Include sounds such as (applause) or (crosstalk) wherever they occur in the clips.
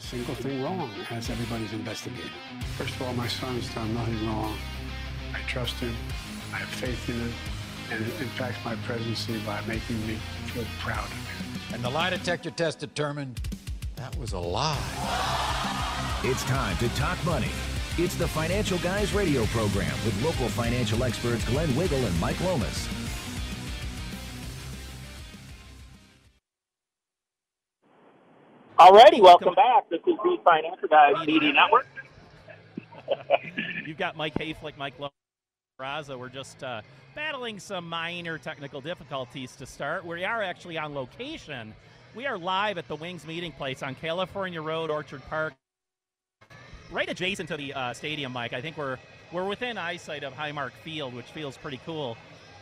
a single thing wrong as everybody's investigating. First of all, my son's done nothing wrong. I trust him. I have faith in him. And it impacts my presidency by making me feel proud of him. And the lie detector test determined that was a lie. It's time to talk money. It's the Financial Guys radio program with local financial experts Glenn Wiggle and Mike Lomas. Alrighty, welcome back. This is the Financial Guys Media Network. (laughs) You've got Mike Hayflick, Mike Lopez, Raza. We're just uh, battling some minor technical difficulties to start. We are actually on location. We are live at the Wings meeting place on California Road, Orchard Park, right adjacent to the uh, stadium, Mike. I think we're we're within eyesight of Highmark Field, which feels pretty cool.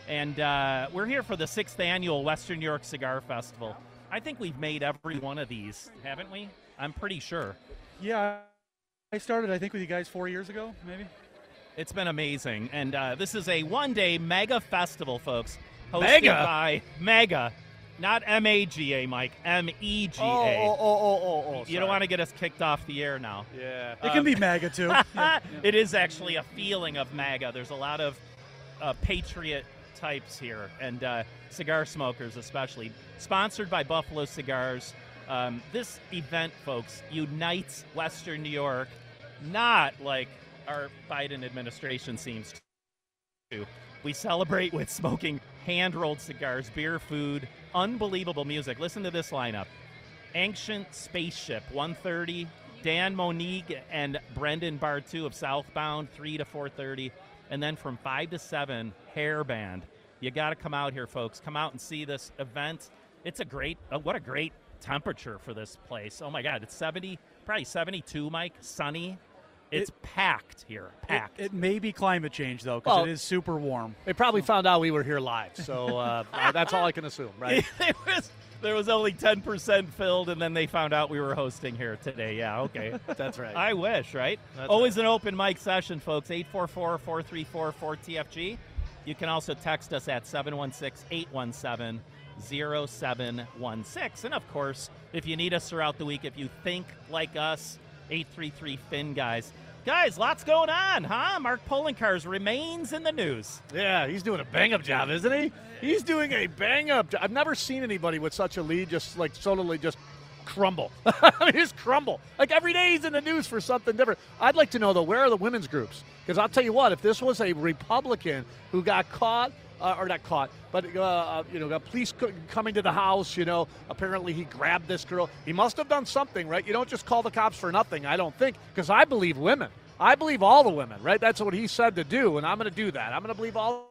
And uh, we're here for the sixth annual Western New York Cigar Festival. I think we've made every one of these, haven't we? I'm pretty sure. Yeah, I started, I think, with you guys four years ago, maybe. It's been amazing. And uh, this is a one day mega festival, folks. Hosted Mega? by Mega. Not M A G A, Mike. M E G A. Oh, oh, oh, oh, oh, oh. You don't want to get us kicked off the air now. Yeah. It can be MAGA too. (laughs) Yeah. It is actually a feeling of MAGA. There's a lot of uh, patriot types here, and uh, cigar smokers especially. Sponsored by Buffalo Cigars. Um, this event, folks, unites Western New York, not like our Biden administration seems to. We celebrate with smoking hand rolled cigars, beer, food, unbelievable music. Listen to this lineup Ancient Spaceship, 130. Dan Monique and Brendan Bartu of Southbound, 3 to 4.30. And then from 5 to 7, Hair Band. You got to come out here, folks. Come out and see this event. It's a great, uh, what a great temperature for this place. Oh my God, it's 70, probably 72, Mike. Sunny. It's packed here. Packed. It, it may be climate change though, because Well- it is super warm. They probably found out we were here live, so uh, uh, (laughs) that's all I can assume, right? (laughs) It was- there was only 10% filled, and then they found out we were hosting here today. Yeah, okay. (laughs) That's right. I wish, right? That's Always an open mic session, folks. 844 434 4TFG. You can also text us at 716 817 0716. And of course, if you need us throughout the week, if you think like us, 833 Fin guys. Guys, lots going on, huh? Mark Poloncarz remains in the news. Yeah, he's doing a bang up job, isn't he? He's doing a bang up job. I've never seen anybody with such a lead just like totally just crumble. (laughs) I mean, just crumble. Like every day he's in the news for something different. I'd like to know though, where are the women's groups? Because I'll tell you what, if this was a Republican who got caught. Uh, or not caught, but uh, uh, you know, police co- coming to the house. You know, apparently he grabbed this girl. He must have done something, right? You don't just call the cops for nothing. I don't think, because I believe women. I believe all the women, right? That's what he said to do, and I'm going to do that. I'm going to believe all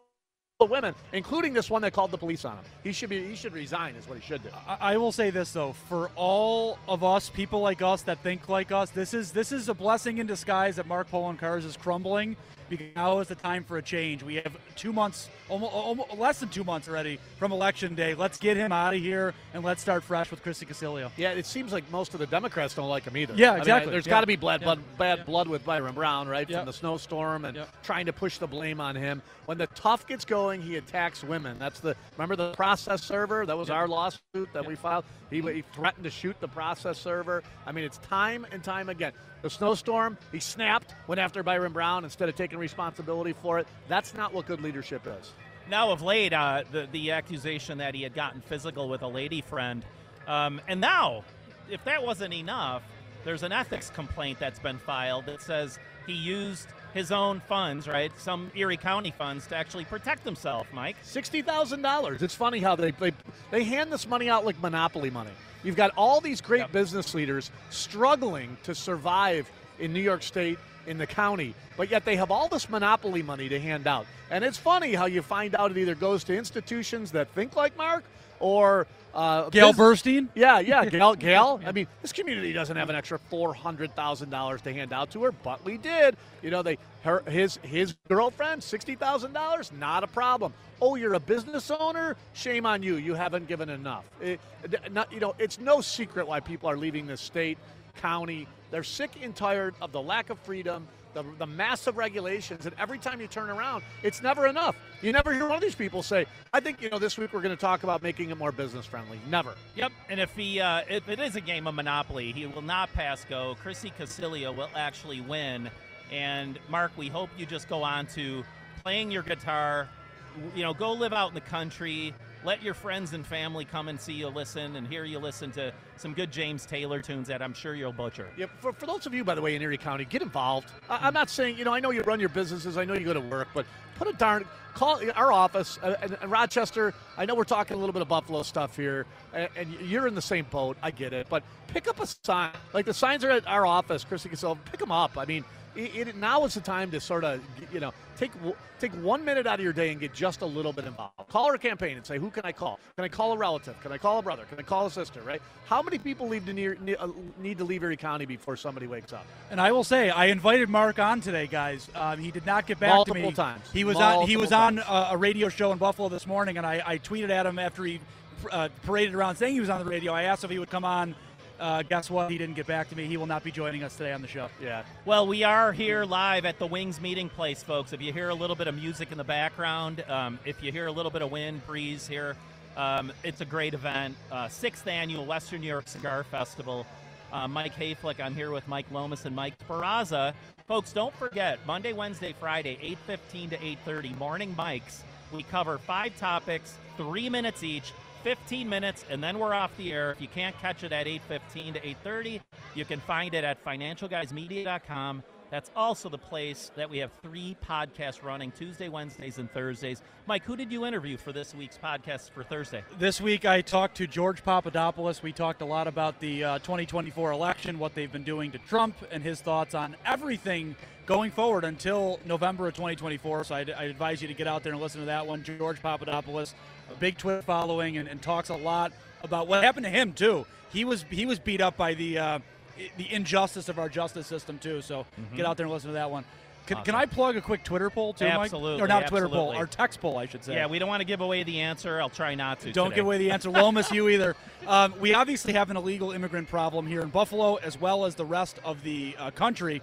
the women, including this one that called the police on him. He should be. He should resign. Is what he should do. I, I will say this though, for all of us, people like us that think like us, this is this is a blessing in disguise that Mark Cars is crumbling. Because now is the time for a change. We have two months, almost, almost less than two months already from election day. Let's get him out of here and let's start fresh with Chrissy Casilio. Yeah, it seems like most of the Democrats don't like him either. Yeah, I mean, exactly. there's Yeah. got to be blood, Yeah. bad Yeah. blood with Byron Brown, right, Yeah. from the snowstorm and trying to push the blame on him. When the tough gets going, he attacks women. That's the remember the process server. That was our lawsuit that we filed. He, he threatened to shoot the process server. I mean, it's time and time again. The snowstorm, he snapped, went after Byron Brown instead of taking responsibility for it. That's not what good leadership is. Now, of late, uh, the the accusation that he had gotten physical with a lady friend, um, and now, if that wasn't enough, there's an ethics complaint that's been filed that says he used his own funds, right, some Erie County funds, to actually protect himself. Mike, Sixty thousand dollars. It's funny how they, they they hand this money out like monopoly money. You've got all these great Yep. business leaders struggling to survive in New York State in the county, but yet they have all this monopoly money to hand out. And it's funny how you find out it either goes to institutions that think like Mark or uh, Gale Burstein? Yeah, yeah, (laughs) Gale. Gale. I mean, this community doesn't have an extra four hundred thousand dollars to hand out to her, but we did. You know, they her his his girlfriend sixty thousand dollars, not a problem. Oh, you're a business owner? Shame on you. You haven't given enough. It, not, you know, it's no secret why people are leaving this state, county. They're sick and tired of the lack of freedom, the, the massive regulations, and every time you turn around, it's never enough. You never hear one of these people say, "I think you know this week we're going to talk about making it more business friendly." Never. Yep, and if he uh, if it is a game of Monopoly, he will not pass go. Chrissy Casilio will actually win. And Mark, we hope you just go on to playing your guitar. You know, go live out in the country. Let your friends and family come and see you listen and hear you listen to some good James Taylor tunes that I'm sure you'll butcher. Yeah, for, for those of you, by the way, in Erie County, get involved. I, I'm not saying, you know, I know you run your businesses, I know you go to work, but put a darn call our office uh, in, in Rochester. I know we're talking a little bit of Buffalo stuff here, and, and you're in the same boat. I get it, but pick up a sign. Like the signs are at our office, Chrissy Casilio. Pick them up. I mean, it, it, now is the time to sort of, you know, take take one minute out of your day and get just a little bit involved. Call our campaign and say, who can I call? Can I call a relative? Can I call a brother? Can I call a sister? Right? How many people leave to near, uh, need to leave Erie County before somebody wakes up? And I will say, I invited Mark on today, guys. Um, he did not get back Multiple to me. times. He was Multiple on. He was times. on a, a radio show in Buffalo this morning, and I, I tweeted at him after he uh, paraded around saying he was on the radio. I asked if he would come on. Uh, guess what? He didn't get back to me. He will not be joining us today on the show. Yeah. Well, we are here live at the Wings meeting place, folks. If you hear a little bit of music in the background, um, if you hear a little bit of wind, breeze here, um, it's a great event. Uh, sixth annual Western New York Cigar Festival. Uh, Mike Hayflick, I'm here with Mike Lomas and Mike Barraza. Folks, don't forget Monday, Wednesday, Friday, 8:15 to 8:30, morning mics. We cover five topics, three minutes each. 15 minutes and then we're off the air. If you can't catch it at 8:15 to 8:30, you can find it at financialguysmedia.com. That's also the place that we have three podcasts running Tuesday, Wednesdays, and Thursdays. Mike, who did you interview for this week's podcast for Thursday? This week I talked to George Papadopoulos. We talked a lot about the uh, 2024 election, what they've been doing to Trump, and his thoughts on everything going forward until November of 2024. So I, I advise you to get out there and listen to that one. George Papadopoulos, a big Twitter following, and, and talks a lot about what happened to him too. He was he was beat up by the uh, the injustice of our justice system too. So get out there and listen to that one. Can, can I plug a quick Twitter poll too, Mike? Absolutely, Or not a Twitter poll, absolutely. or text poll, I should say. Yeah, we don't want to give away the answer. I'll try not to. Don't today. give away the answer. Lomas, you (laughs) either. Um, we obviously have an illegal immigrant problem here in Buffalo as well as the rest of the uh, country.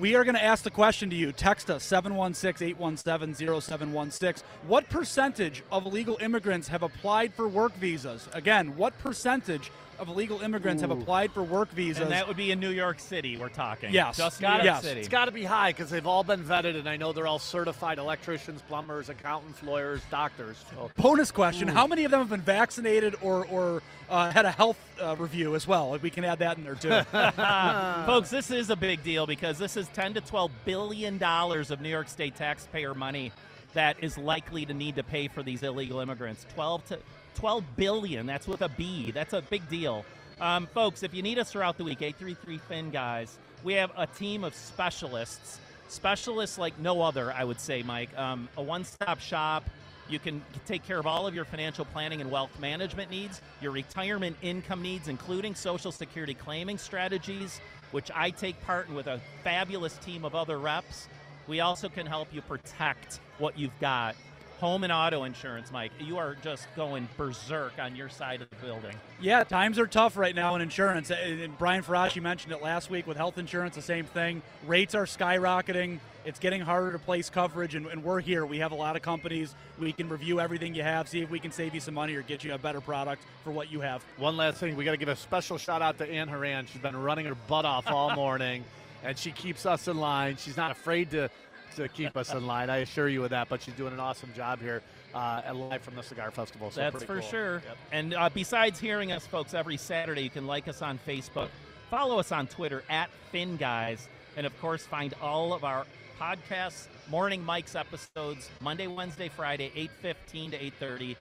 We are going to ask the question to you. Text us 716 817 0716. What percentage of illegal immigrants have applied for work visas? Again, what percentage of illegal immigrants have applied for work visas? And that would be in New York City. We're talking. Yes. just New Gotta- York yes. City. It's got to be high because they've all been vetted, and I know they're all certified electricians, plumbers, accountants, lawyers, doctors. So Bonus question: How many of them have been vaccinated or or uh, had a health uh, review as well? We can add that in there too. (laughs) Folks, this is a big deal because this is 10 to 12 billion dollars of New York State taxpayer money that is likely to need to pay for these illegal immigrants. 12 to 12 billion. That's with a B. That's a big deal. Um, folks, if you need us throughout the week, 833 Fin guys, we have a team of specialists, specialists like no other, I would say, Mike. Um, a one-stop shop. You can take care of all of your financial planning and wealth management needs, your retirement income needs, including Social Security claiming strategies, which I take part in with a fabulous team of other reps. We also can help you protect what you've got. Home and auto insurance, Mike. You are just going berserk on your side of the building. Yeah, times are tough right now in insurance. Uh, and and Brian Farashi mentioned it last week with health insurance, the same thing. Rates are skyrocketing. It's getting harder to place coverage, and, and we're here. We have a lot of companies. We can review everything you have, see if we can save you some money or get you a better product for what you have. One last thing, we got to give a special shout out to Ann Haran. She's been running her butt off all (laughs) morning, and she keeps us in line. She's not afraid to to keep us in line. I assure you of that. But she's doing an awesome job here uh, at live from the Cigar Festival. So That's for cool. sure. Yep. And uh, besides hearing us, folks, every Saturday, you can like us on Facebook, follow us on Twitter at FinGuys, and of course, find all of our podcasts, Morning Mike's episodes, Monday, Wednesday, Friday, 8.15 to 8.30,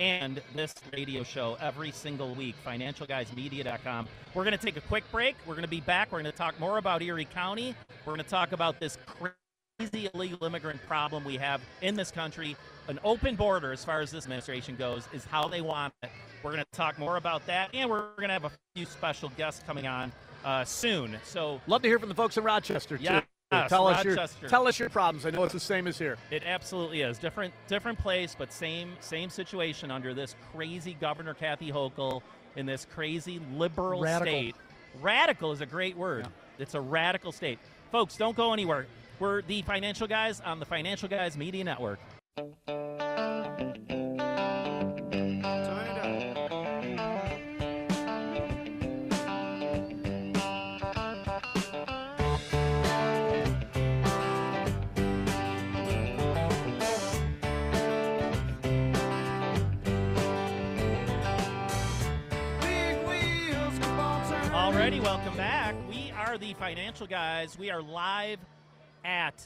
and this radio show every single week, financialguysmedia.com. We're going to take a quick break. We're going to be back. We're going to talk more about Erie County. We're going to talk about this crazy illegal immigrant problem we have in this country. An open border, as far as this administration goes, is how they want it. We're going to talk more about that, and we're going to have a few special guests coming on uh, soon. So Love to hear from the folks in Rochester too. Yes, tell us your tell us your problems. I know it's the same as here. it absolutely is different, different place, but same, same situation under this crazy Governor Kathy Hochul in this crazy liberal Radical. state. Radical is a great word. It's a radical state. Folks, don't go anywhere. We're the Financial Guys on the Financial Guys Media Network. Alrighty, welcome back. We are the Financial Guys. We are live at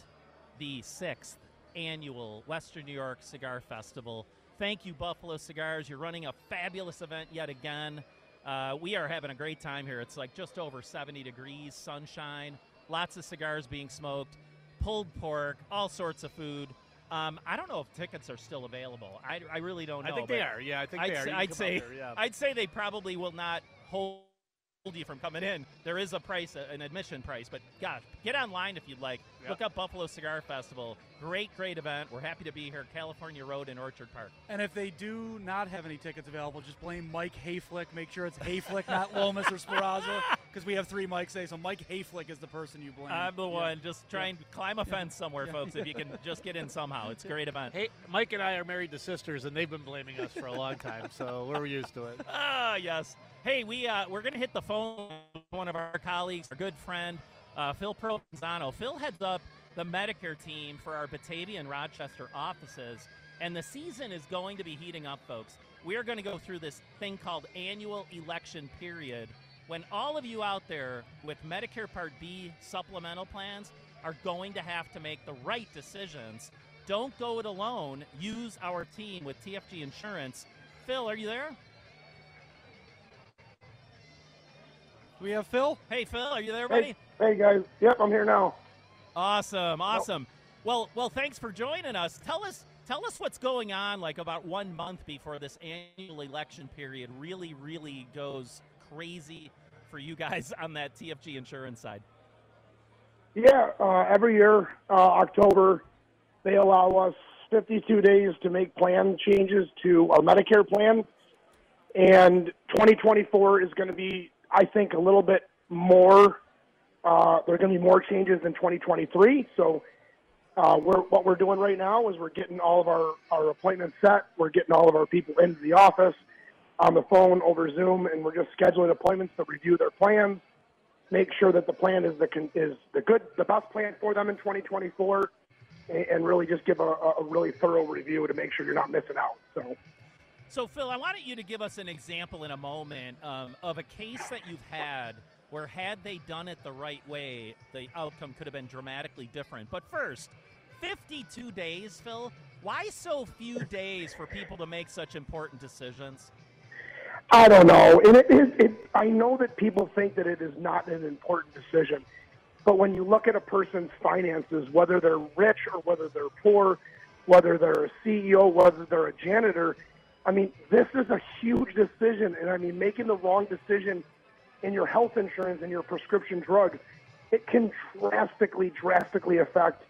the sixth annual Western New York Cigar Festival. Thank you, Buffalo Cigars. You're running a fabulous event yet again. Uh, we are having a great time here. It's like just over 70 degrees, sunshine, lots of cigars being smoked, pulled pork, all sorts of food. Um, I don't know if tickets are still available. I, I really don't know. I think they are. Yeah, I think I'd they are. say, I'd say, there, yeah. I'd say they probably will not hold you from coming in. There is a price, uh, an admission price, but gosh, get online if you'd like. Yep. Look up Buffalo Cigar Festival. Great, great event. We're happy to be here, California Road in Orchard Park. And if they do not have any tickets available, just blame Mike Hayflick. Make sure it's Hayflick, not Lomas or Speraza, because (laughs) we have three Mikes today. So Mike Hayflick is the person you blame. I'm the Yeah. one. Just try Yeah. and climb a fence somewhere, folks. If you can (laughs) just get in somehow, it's a great event. Hey, Mike and I are married to sisters, and they've been blaming us for a long time, so we're used to it. (laughs) Ah, yes. Hey, we uh, we're gonna hit the phone. One of our colleagues, our good friend, uh, Phil Provenzano. Phil heads up the Medicare team for our Batavia and Rochester offices, and the season is going to be heating up, folks. We are going to go through this thing called annual election period, when all of you out there with Medicare Part B supplemental plans are going to have to make the right decisions. Don't go it alone. Use our team with TFG Insurance. Phil, are you there? We have Phil. Hey, Phil, are you there, buddy? Hey guys, yep, I'm here now. Awesome, awesome. Well, well, thanks for joining us. Tell us, tell us what's going on. Like about one month before this annual election period really, really goes crazy for you guys on that TFG insurance side. Yeah, uh, every year, uh, October, they allow us 52 days to make plan changes to our Medicare plan. And 2024 is going to be, I think, a little bit more. Uh, there are going to be more changes in 2023. So, uh, we're, what we're doing right now is we're getting all of our, our appointments set. We're getting all of our people into the office on the phone over Zoom, and we're just scheduling appointments to review their plans make sure that the plan is the is the good the best plan for them in 2024 and, and really just give a, a really thorough review to make sure you're not missing out so So, Phil, I wanted you to give us an example in a moment um, of a case that you've had where, had they done it the right way, the outcome could have been dramatically different. But first, 52 days, Phil. Why so few days for people to make such important decisions? i don't know it is it i know that people think that it is not an important decision but when you look at a person's finances whether they're rich or whether they're poor whether they're a ceo whether they're a janitor i mean this is a huge decision and i mean making the wrong decision in your health insurance and your prescription drugs, it can drastically, drastically affect,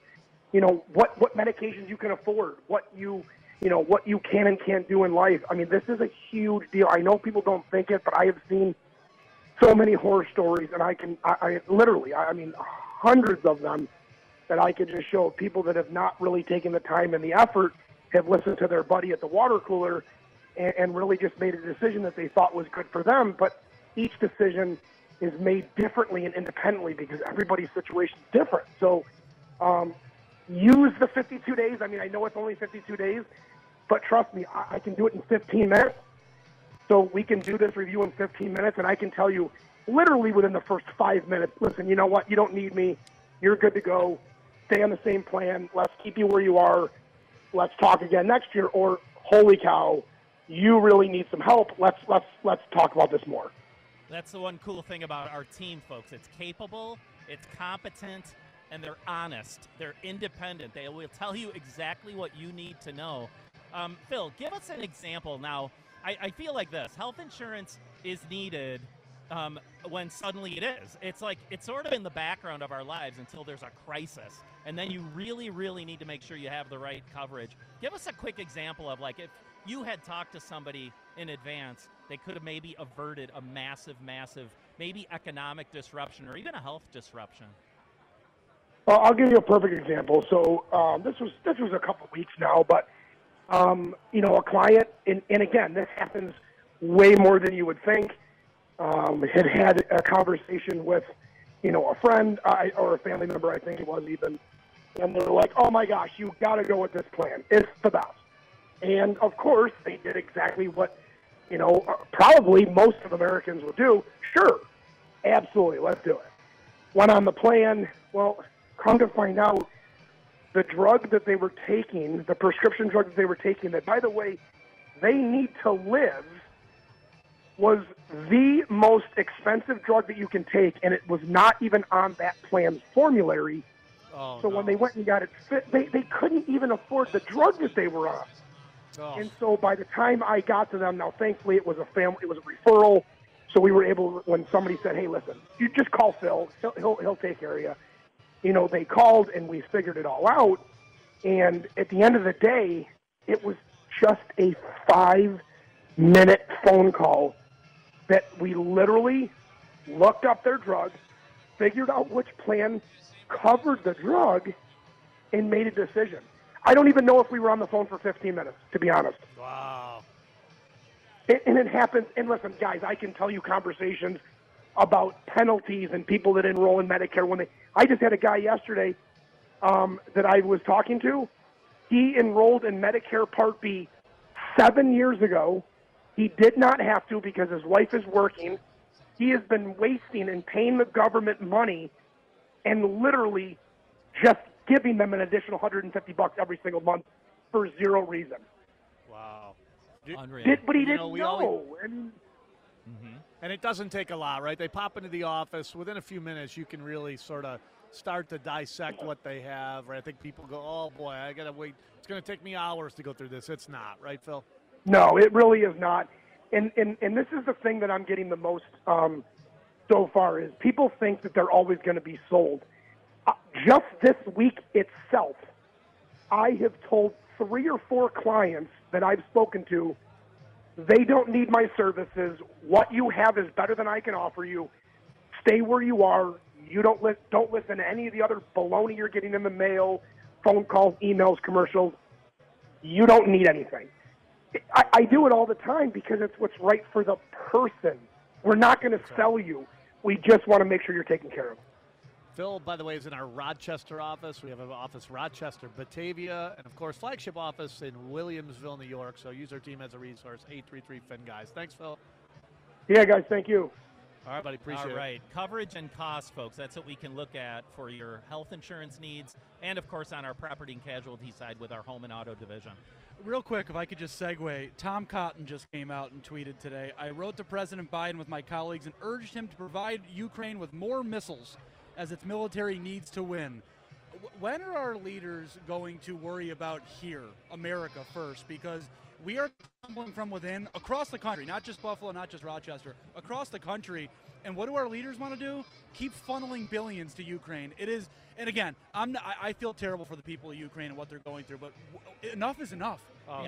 you know, what, what medications you can afford, what you, you know, what you can and can't do in life. I mean, this is a huge deal. I know people don't think it, but I have seen so many horror stories, and I can, I, I literally, I, I mean, hundreds of them that I could just show people that have not really taken the time and the effort, have listened to their buddy at the water cooler, and, and really just made a decision that they thought was good for them. But each decision is made differently and independently because everybody's situation is different. So um, use the 52 days. I mean, I know it's only 52 days, but trust me, I, I can do it in 15 minutes. So we can do this review in 15 minutes, and I can tell you literally within the first five minutes, listen, you know what? You don't need me. You're good to go. Stay on the same plan. Let's keep you where you are. Let's talk again next year. Or holy cow, you really need some help. Let's let's let's talk about this more. That's the one cool thing about our team, folks. It's capable, it's competent, and they're honest. They're independent. They will tell you exactly what you need to know. Um, Phil, give us an example now. I, I feel like this health insurance is needed um, when suddenly it is. It's like it's sort of in the background of our lives until there's a crisis. And then you really, really need to make sure you have the right coverage. Give us a quick example of like if you had talked to somebody in advance, they could have maybe averted a massive, massive maybe economic disruption or even a health disruption? Well, I'll give you a perfect example. So um, this was this was a couple weeks now, but um, you know, a client, and, and again, this happens way more than you would think. Um, had had a conversation with, you know, a friend I, or a family member, I think it was even, and they're like, "Oh my gosh, you got to go with this plan. It's the best." And of course, they did exactly what, you know, probably most of Americans would do. Sure, absolutely, let's do it. Went on the plan. Well, come to find out, the drug that they were taking, the prescription drug that they were taking, that by the way, they need to live, was the most expensive drug that you can take, and it was not even on that plan's formulary. Oh, so no. when they went and got it fit, they, they couldn't even afford the drug that they were on. Oh. And so by the time I got to them, now thankfully it was a family, it was a referral, so we were able. When somebody said, "Hey, listen, you just call Phil. He'll he'll, he'll take care of you," you know, they called and we figured it all out. And at the end of the day, it was just a five-minute phone call that we literally looked up their drug, figured out which plan covered the drug, and made a decision. I don't even know if we were on the phone for 15 minutes, to be honest. Wow. And, and it happens. And listen, guys, I can tell you conversations about penalties and people that enroll in Medicare when they. I just had a guy yesterday um, that I was talking to. He enrolled in Medicare Part B seven years ago. He did not have to because his wife is working. He has been wasting and paying the government money and literally just giving them an additional 150 bucks every single month for zero reason. Wow. Unreal. Did, but he You didn't know, we know. always- and And it doesn't take a lot, right? They pop into the office. Within a few minutes, you can really sort of start to dissect what they have, right? I think people go, oh boy, I got to wait. It's going to take me hours to go through this. It's not, right, Phil? No, it really is not. And and and this is the thing that I'm getting the most um, so far is people think that they're always going to be sold. Just this week itself, I have told three or four clients that I've spoken to, they don't need my services. What you have is better than I can offer you. Stay where you are. You don't li- don't listen to any of the other baloney you're getting in the mail, phone calls, emails, commercials. You don't need anything. I, I do it all the time because it's what's right for the person. We're not going to sell you. We just want to make sure you're taken care of. Phil, by the way, is in our Rochester office. We have an office Rochester, Batavia, and of course, flagship office in Williamsville, New York. So use our team as a resource. Eight three three Fin guys. Thanks, Phil. Yeah, guys, thank you. All right, buddy. Appreciate All it. right, coverage and cost, folks. That's what we can look at for your health insurance needs, and of course on our property and casualty side with our home and auto division. Real quick, if I could just segue, Tom Cotton just came out and tweeted today. I wrote to President Biden with my colleagues and urged him to provide Ukraine with more missiles as its military needs to win. When are our leaders going to worry about here, America first? Because we are crumbling from within across the country, not just Buffalo, not just Rochester, across the country. And what do our leaders want to do? Keep funneling billions to Ukraine. It is, and again, I'm not, I feel terrible for the people of Ukraine and what they're going through, but w- enough is enough.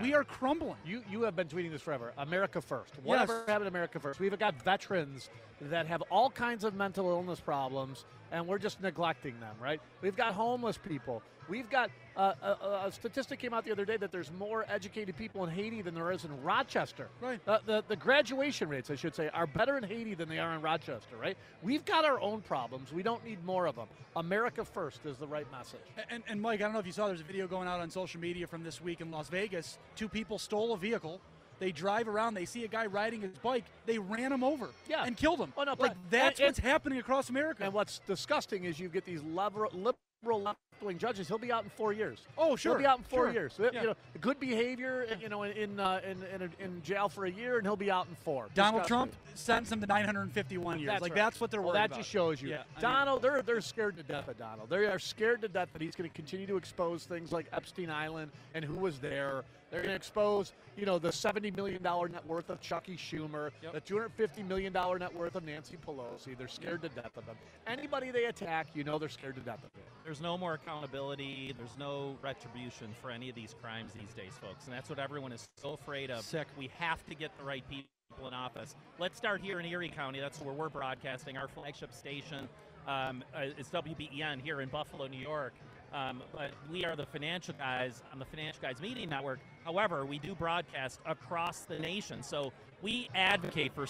We are crumbling. You you have been tweeting this forever. America first. Whatever Yes. happened to America first? We've got veterans that have all kinds of mental illness problems, and we're just neglecting them, right? We've got homeless people. We've got uh, a, a statistic came out the other day that there's more educated people in Haiti than there is in Rochester. Right. Uh, the the graduation rates, I should say, are better in Haiti than they are in Rochester. Right. We've got our own problems. We don't need more of them. America first is the right message. And, and Mike, I don't know if you saw, there's a video going out on social media from this week in Las Vegas. Two people stole a vehicle. They drive around. They see a guy riding his bike. They ran him over Yeah. and killed him. Oh, no, like but- that's and- what's happening across America. And what's disgusting is you get these liberal, liberal left-wing judges. He'll be out in four years. Oh, sure, He'll be out in four sure. years. Yeah. You know, good behavior. You know, in uh, in, in in jail for a year, and he'll be out in four. Donald Trump sentenced him to 951 years. That's like right. that's what they're well, worried that about. just shows you. Yeah, I mean- Donald, they're they're scared to death of Donald. They are scared to death that he's going to continue to expose things like Epstein Island and who was there. They're going to expose, you know, the seventy million dollar net worth of Chucky Schumer, Yep. the two hundred fifty million dollar net worth of Nancy Pelosi. They're scared to death of them. Anybody they attack, you know, they're scared to death of them. There's no more accountability. There's no retribution for any of these crimes these days, folks. And that's what everyone is so afraid of. Sick. We have to get the right people people in office. Let's start here in Erie County. That's where we're broadcasting. Our flagship station um, uh, is WBEN here in Buffalo, New York. Um, but we are the financial guys on the Financial Guys Media Network. However, we do broadcast across the nation. So we advocate for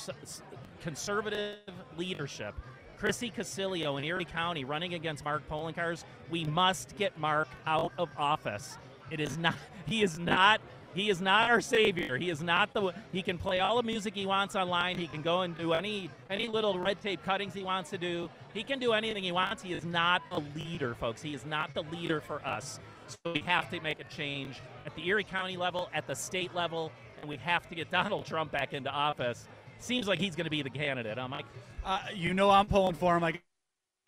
conservative leadership. Chrissy Casilio in Erie County running against Mark Poloncarz. We must get Mark out of office. It is not. (laughs) He is not. He is not our savior. He is not the. He can play all the music he wants online. He can go and do any any little red tape cuttings he wants to do. He can do anything he wants. He is not a leader, folks. He is not the leader for us. So we have to make a change at the Erie County level, at the state level, and we have to get (laughs) Donald Trump back into office. Seems like he's going to be the candidate, huh, Mike? Uh, you know I'm pulling for him. Got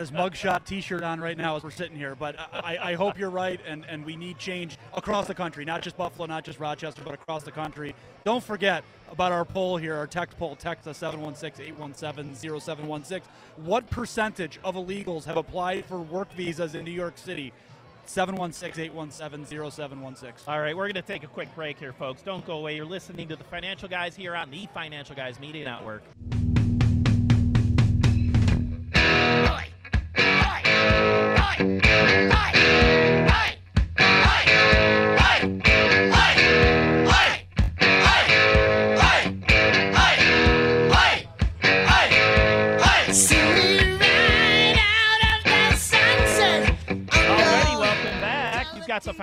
his mugshot T-shirt on right now as we're sitting here. But I, I hope you're right, and, and we need change across the country, not just Buffalo, not just Rochester, but across the country. Don't forget about our poll here, our text poll. Text us 716-817-0716. What percentage of illegals have applied for work visas in New York City? 716-817-0716. All right, we're going to take a quick break here, folks. Don't go away. You're listening to the Financial Guys here on the Financial Guys Media Network.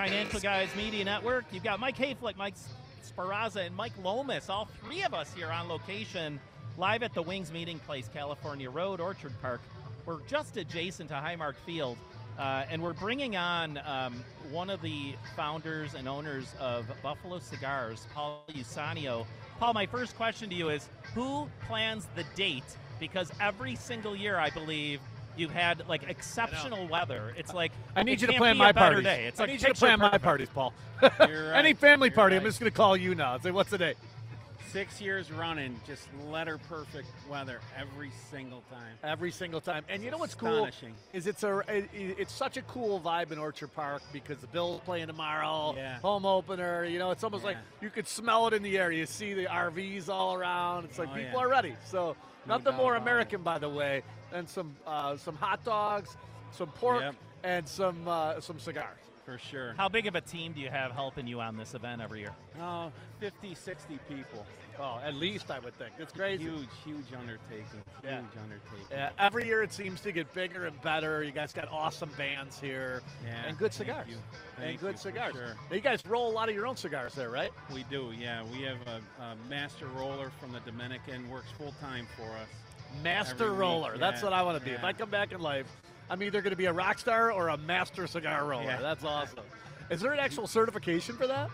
Financial Guys Media Network. You've got Mike Hayflick, Mike Sparaza, and Mike Lomas. All three of us here on location, live at the Wings Meeting Place, California Road, Orchard Park. We're just adjacent to Highmark Field, uh, and we're bringing on um, one of the founders and owners of Buffalo Cigars, Paul Usanio. Paul, my first question to you is: Who plans the date? Because every single year, I believe. You've had like exceptional weather. It's like I need you to plan my party. better parties. Day. It's I like need you to picture plan my parties, Paul. (laughs) You're Any family You're party, I'm just going to call you now. Say, what's the date? Six years running, just letter perfect weather every single time. Every single time. And you know what's cool is it's a it, it's such a cool vibe in Orchard Park because the Bills playing tomorrow, Yeah. home opener. You know, it's almost like you could smell it in the air. You see the RVs all around. It's like Oh, people yeah. are ready. So No nothing more. American, by the way, than some uh, some hot dogs, some pork, Yep. and some uh, some cigars. For sure. How big of a team do you have helping you on this event every year? Oh, 50, 60 people. Oh, at least I would think. It's crazy. Huge, huge undertaking. Yeah. Huge undertaking. Yeah, every year it seems to get bigger and better. You guys got awesome bands here Yeah, and good thank cigars. you. And good cigars. sure. Now, you guys roll a lot of your own cigars there, right? We do, yeah. We have a, a master roller from the Dominican, works full time for us. Master roller. That's what I want to be. If. I come back in life, I'm either going to be a rock star or a master cigar roller. Yeah. That's (laughs) awesome. Is there an actual certification for that?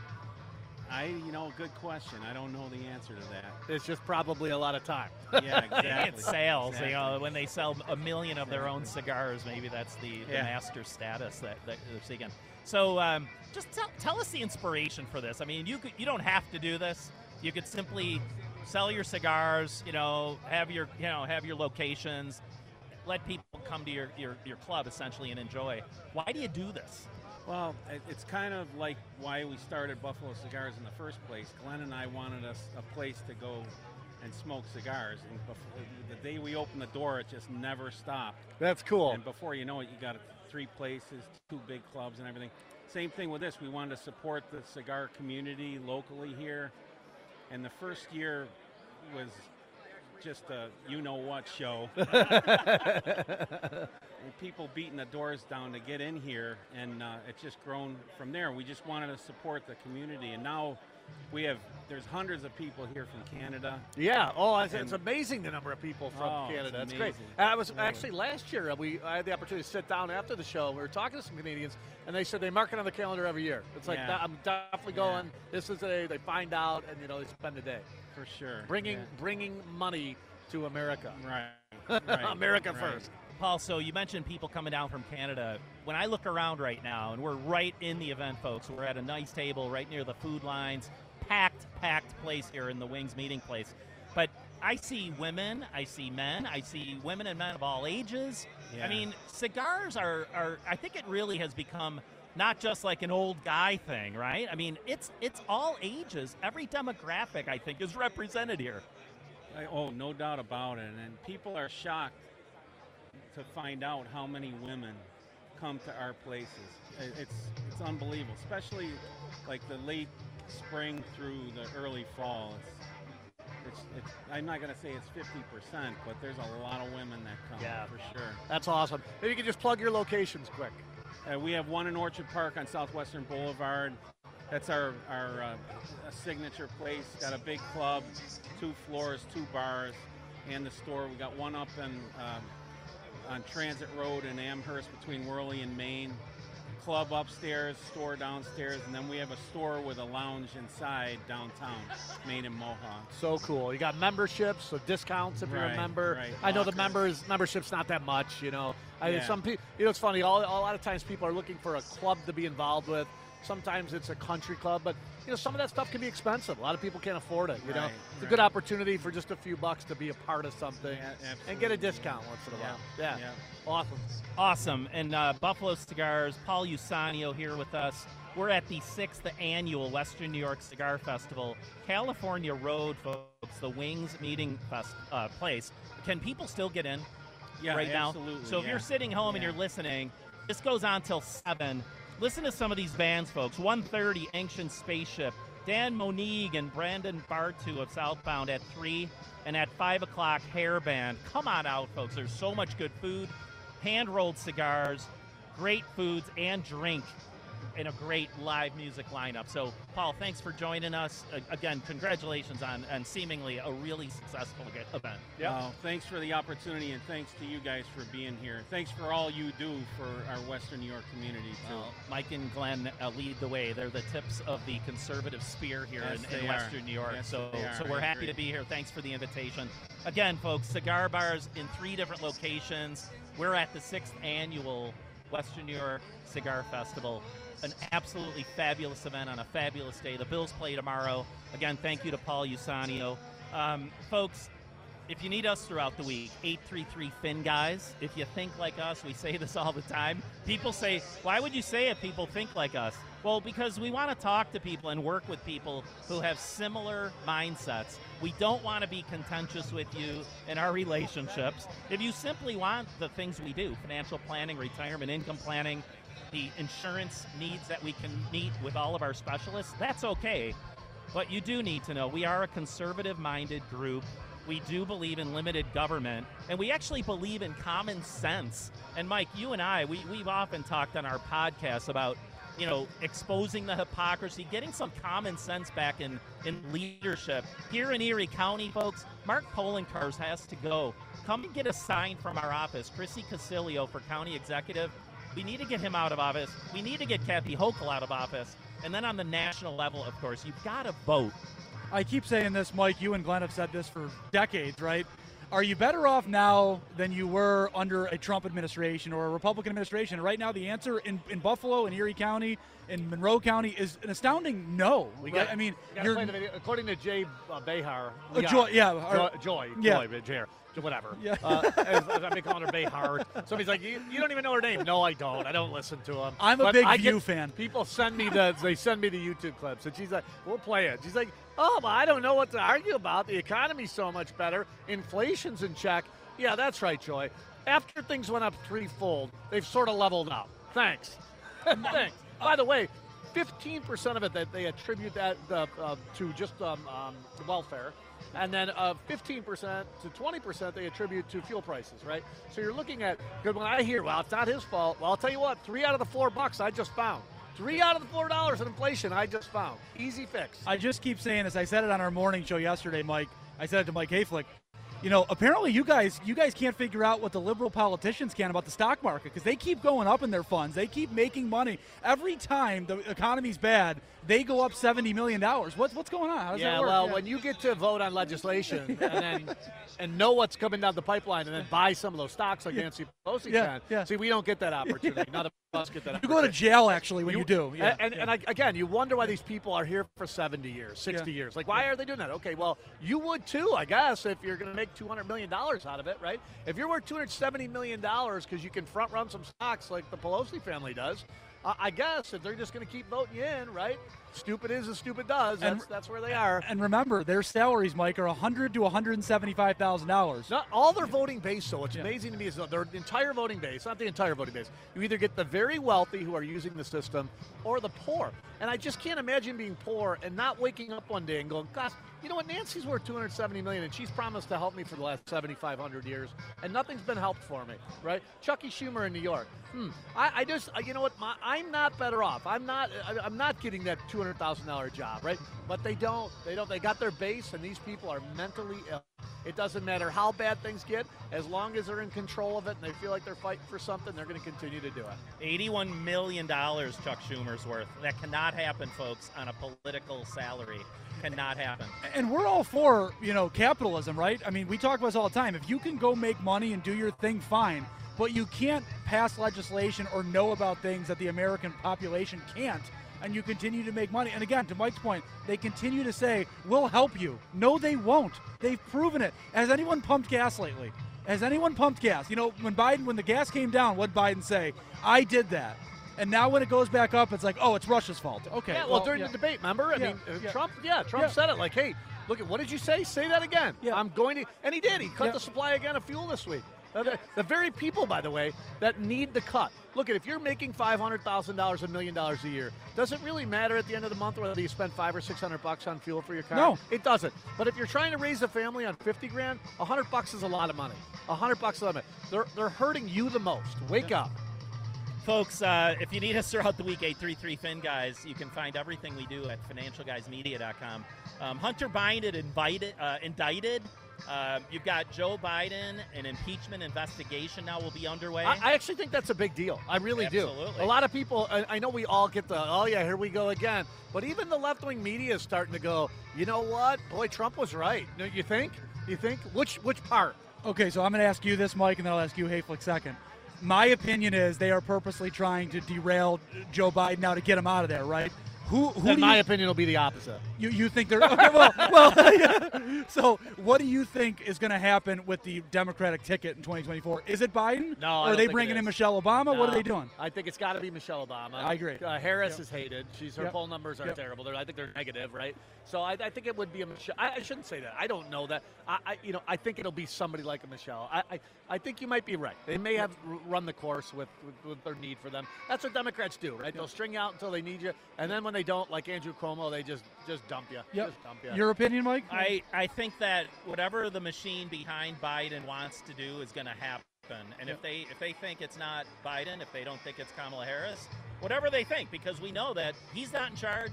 I, you know, good question. I don't know the answer to that. It's just probably a lot of time. Yeah, (laughs) exactly. It's sales. You know, when they sell a million of their own cigars, maybe that's the, the Yeah. master status that, that they're seeking. So, um, just tell, tell us the inspiration for this. I mean, you could, you don't have to do this. You could simply sell your cigars. You know, have your you know have your locations. Let people come to your, your, your club essentially and enjoy. Why do you do this? Well, it's kind of like why we started Buffalo Cigars in the first place. Glenn and I wanted us a place to go and smoke cigars. And bef- the day we opened the door, it just never stopped. That's cool. And before you know it, you got three places, two big clubs, and everything. Same thing with this. We wanted to support the cigar community locally here. And the first year was just a you know what show. (laughs) (laughs) people beating the doors down to get in here, and uh, it's just grown from there. We just wanted to support the community, and now we have there's hundreds of people here from Canada. Yeah. Oh, it's, it's amazing the number of people from Oh, Canada. That's great. And I was Really. actually last year. uh, We I had the opportunity to sit down after the show. We were talking to some Canadians, and they said they mark it on the calendar every year. It's like Yeah. I'm definitely Yeah. going. This is the day they find out, and you know they spend the day For sure. bringing Yeah. bringing money to America. Right. (laughs) right. America right. first. Paul, so you mentioned people coming down from Canada. When I look around right now, and we're right in the event, folks, we're at a nice table right near the food lines, packed, packed place here in the Wings meeting place. But I see women, I see men, I see women and men of all ages. I mean, cigars are, are, I think it really has become not just like an old guy thing, right? I mean, it's it's all ages. Every demographic, I think, is represented here. I- oh, no doubt about it. And people are shocked to find out how many women come to our places. It's it's unbelievable, especially like the late spring through the early fall. It's, it's, it's I'm not going to say it's 50%, but there's a lot of women that come Yeah. for sure. That's awesome. Maybe you can just plug your locations quick. Uh, we have one in Orchard Park on Southwestern Boulevard. That's our our uh, signature place. Got a big club, two floors, two bars, and the store. We got one up in um, on Transit Road in Amherst between Wehrle and Main. Club upstairs, store downstairs, and then we have a store with a lounge inside downtown, Main and Mohawk. So cool. You got memberships, so discounts if you're a member. right. I know the members membership's not that much, you know. I, Yeah. Some people, you know, it's funny. All, a lot of times people are looking for a club to be involved with. Sometimes it's a country club, but you know some of that stuff can be expensive. A lot of people can't afford it. You know, Right, it's a good opportunity for just a few bucks to be a part of something Yeah, and get a absolutely. discount once in a while. Yeah, yeah. awesome. Awesome. And uh, Buffalo Cigars, Paul Usanio here with us. We're at the sixth annual Western New York Cigar Festival, California Road, folks, the Wings Meeting Fest, uh, place. Can people still get in Yeah, right now? absolutely, So if yeah. you're sitting home and you're listening, this goes on till 7. Listen to some of these bands, folks. 130, Ancient Spaceship. Dan Monig and Brandon Bartu of Southbound at 3. And at 5 o'clock, Hair Band. Come on out, folks. There's so much good food, hand rolled cigars, great foods, and drink, and a great live music lineup. So, Paul, thanks for joining us. Again, congratulations on, on seemingly a really successful event. Well, thanks for the opportunity, and thanks to you guys for being here. Thanks for all you do for our Western New York community too. Well, Mike and Glenn uh, lead the way. They're the tips of the conservative spear here Yes, in, in. Western New York. Yes, so, so we're happy agree. to be here. Thanks for the invitation. Again, folks, cigar bars in three different locations. We're at the sixth annual Western New York Cigar Festival. An absolutely fabulous event on a fabulous day. The Bills play tomorrow. Again, thank you to Paul Usanio. Um, folks, if you need us throughout the week, 833 Fin Guys. If you think like us, we say this (laughs) all the time. People say, why would you say it? People think like us. Well, because we want to talk to people and work with people who have similar mindsets. We don't want to be contentious with you in our relationships. If you simply want the things we do financial planning, retirement income planning, the insurance needs that we can meet with all of our specialists, that's okay. But you do need to know we are a conservative minded group. We do believe in limited government, and we actually believe in common sense. And Mike, you and I, we, we've often talked on our podcast about, you know, exposing the hypocrisy, getting some common sense back in, in leadership. Here in Erie County, folks, Mark Poloncarz has to go. Come and get a sign from our office. Chrissy Casilio for county executive. We need to get him out of office. We need to get Kathy Hochul out of office. And then on the national level, of course, you've got to vote. I keep saying this, Mike. You and Glenn have said this for decades, right? Are you better off now than you were under a Trump administration or a Republican administration? Right now, the answer in, in Buffalo, in Erie County, in Monroe County is an astounding no. We Right? got. I mean, you you're play the video. According to Jay uh, Behar, Uh, Joy- yeah, Joy, our- Joy, yeah. Joy, Jer, whatever. Yeah. Uh, as, as I've been calling her Behar. Somebody's like, you, you don't even know her name. No, I don't. I don't listen to them. I'm a big View fan. People send me the they send me the YouTube clips, and she's like, we'll play it. She's like, oh, but I don't know what to argue about. The economy's so much better. Inflation's in check. Yeah, that's right, Joy. After things went up threefold, they've sort of leveled out. Thanks. (laughs) Thanks. By the way, 15% of it that they attribute that uh, uh, to just um, um, welfare, and then uh, 15% to 20% they attribute to fuel prices, right? So you're looking at, because when I hear, well, it's not his fault, well, I'll tell you what, three out of the four bucks I just found. Three out of the four dollars in inflation I just found. Easy fix. I just keep saying this. I said it on our morning show yesterday, Mike. I said it to Mike Hayflick. You know, apparently you guys you guys can't figure out what the liberal politicians can about the stock market because they keep going up in their funds. They keep making money every time the economy's bad. They go up seventy million dollars. What's what's going on? How does yeah, that work? well, Yeah. when you get to vote on legislation (laughs) and then and know what's coming down the pipeline and then buy some of those stocks like Nancy Pelosi Yeah, can. yeah. See, we don't get that opportunity. None of us get that you go to jail actually when you, do. Yeah, and and, and again, you wonder why these people are here for 70 years, 60 Yeah. years. Like, why are they doing that? Okay, well, you would too, I guess, if you're going to make $200 million out of it, right? If you're worth $270 million because you can front run some stocks like the Pelosi family does, I, guess if they're just going to keep voting you in, right? Stupid is as stupid does. And- That's, that's where they are. And remember, their salaries, Mike, are 100 to 175 thousand dollars. Not all their voting base, so what's Yeah. amazing to me is their entire voting base, not the entire voting base. You either get the very wealthy who are using the system or the poor. And I just can't imagine being poor and not waking up one day and going, gosh, you know what, Nancy's worth 270 million and she's promised to help me for the last 7,500 years and nothing's been helped for me, right? Chucky Schumer in New York. Hmm. I, I just, uh, you know what, my, I'm not better off. I'm not, I, I'm not getting that $200,000 job, right? But they don't, they don't, they got their base and these people are mentally ill. It doesn't matter how bad things get, as long as they're in control of it and they feel like they're fighting for something, they're going to continue to do it. $81 million Chuck Schumer's worth. That cannot happen, folks, on a political salary. Cannot happen. And we're all for, you know, capitalism, right? I mean, we talk about this all the time. If you can go make money and do your thing, fine. But you can't pass legislation or know about things that the American population can't. And you continue to make money. And again, to Mike's point, they continue to say, we'll help you. No, they won't. They've proven it. Has anyone pumped gas lately? Has anyone pumped gas? You know, when Biden, when the gas came down, what did Biden say? I did that. And now when it goes back up, it's like, oh, it's Russia's fault. Okay. Yeah, well, during yeah. the debate, remember? I Yeah, mean, uh, yeah. Trump, yeah, Trump Yeah. said it like, hey, look at what did you say? Say that again. Yeah. I'm going to, and he did. He cut Yeah. the supply again of fuel this week. The, the very people, by the way, that need the cut. Look at if you're making five hundred thousand dollars, a million dollars a year, does it really matter at the end of the month whether you spend five or six hundred bucks on fuel for your car? No. it doesn't. But if you're trying to raise a family on fifty grand, a hundred bucks is a lot of money. A hundred bucks is a lot of money. They're they're hurting you the most. Wake up. Folks, uh, if you need us throughout the week, 833 Fin Guys, you can find everything we do at financialguysmedia.com. Um, Hunter Biden invited, uh, indicted. Uh, you've got Joe Biden, an impeachment investigation now will be underway. I, I actually think that's a big deal. I really do. Absolutely. A lot of people, I, I know we all get the, oh yeah, here we go again. But even the left wing media is starting to go, you know what? Boy, Trump was right. No, You think? You think? Which which part? Okay, so I'm going to ask you this, Mike, and then I'll ask you, Hayflick, second. My opinion is they are purposely trying to derail Joe Biden now to get him out of there, right? Who, who In my you, opinion, will be the opposite. you, you think they're okay? Well, (laughs) well (laughs) so what do you think is going to happen with the Democratic ticket in 2024? Is it Biden? No, or are they bringing in. Michelle Obama? What are they doing? I think it's got to be Michelle Obama. I agree. Uh, Harris Yep. is hated. She's her Yep. poll numbers are Yep. terrible. They're, I think they're negative, right? So I, I think it would be a Michelle. I, I shouldn't say that. I don't know that. I, I you know I think it'll be somebody like a Michelle. I, I, I think you might be right. They may have run the course with, with, with their need for them. That's what Democrats do, right? They'll string you out until they need you, and then when they don't, like Andrew Cuomo, they just just dump you. Yep. Just dump you. Your opinion, Mike? I, I think that whatever the machine behind Biden wants to do is going to happen. And if they if they think it's not Biden, if they don't think it's Kamala Harris, whatever they think, because we know that he's not in charge.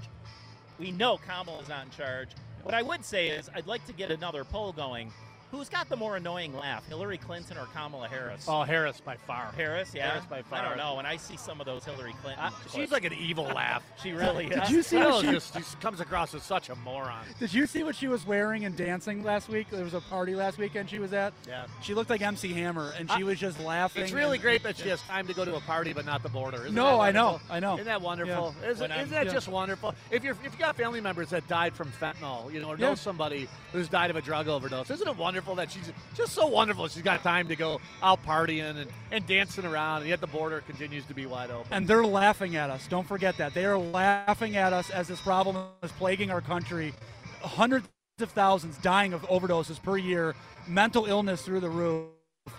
We know Kamala's not in charge. What I would say is I'd like to get another poll going. Who's got the more annoying laugh, Hillary Clinton or Kamala Harris? oh, Harris by far. Harris, yeah. Harris by far. I don't know. When I see some of those Hillary Clinton, Uh, she's like an evil laugh. (laughs) she really is. Did you see She what she, just, just comes across as such a moron. Did you see what she was wearing and dancing last week? There was a party last weekend she was at. Yeah. She looked like MC Hammer, and she Uh, was just laughing. It's really great that she has time to go to a party, but not the border. Isn't No, I know. I know. Isn't that wonderful? Isn't, isn't that Yeah. just wonderful? If you're if you got family members that died from fentanyl, you know, or know somebody who's died of a drug overdose, isn't it wonderful that she's just so wonderful? She's got time to go out partying and, and dancing around, and yet the border continues to be wide open. And they're laughing at us. Don't forget that. They are laughing at us as this problem is plaguing our country. Hundreds of thousands dying of overdoses per year, mental illness through the roof.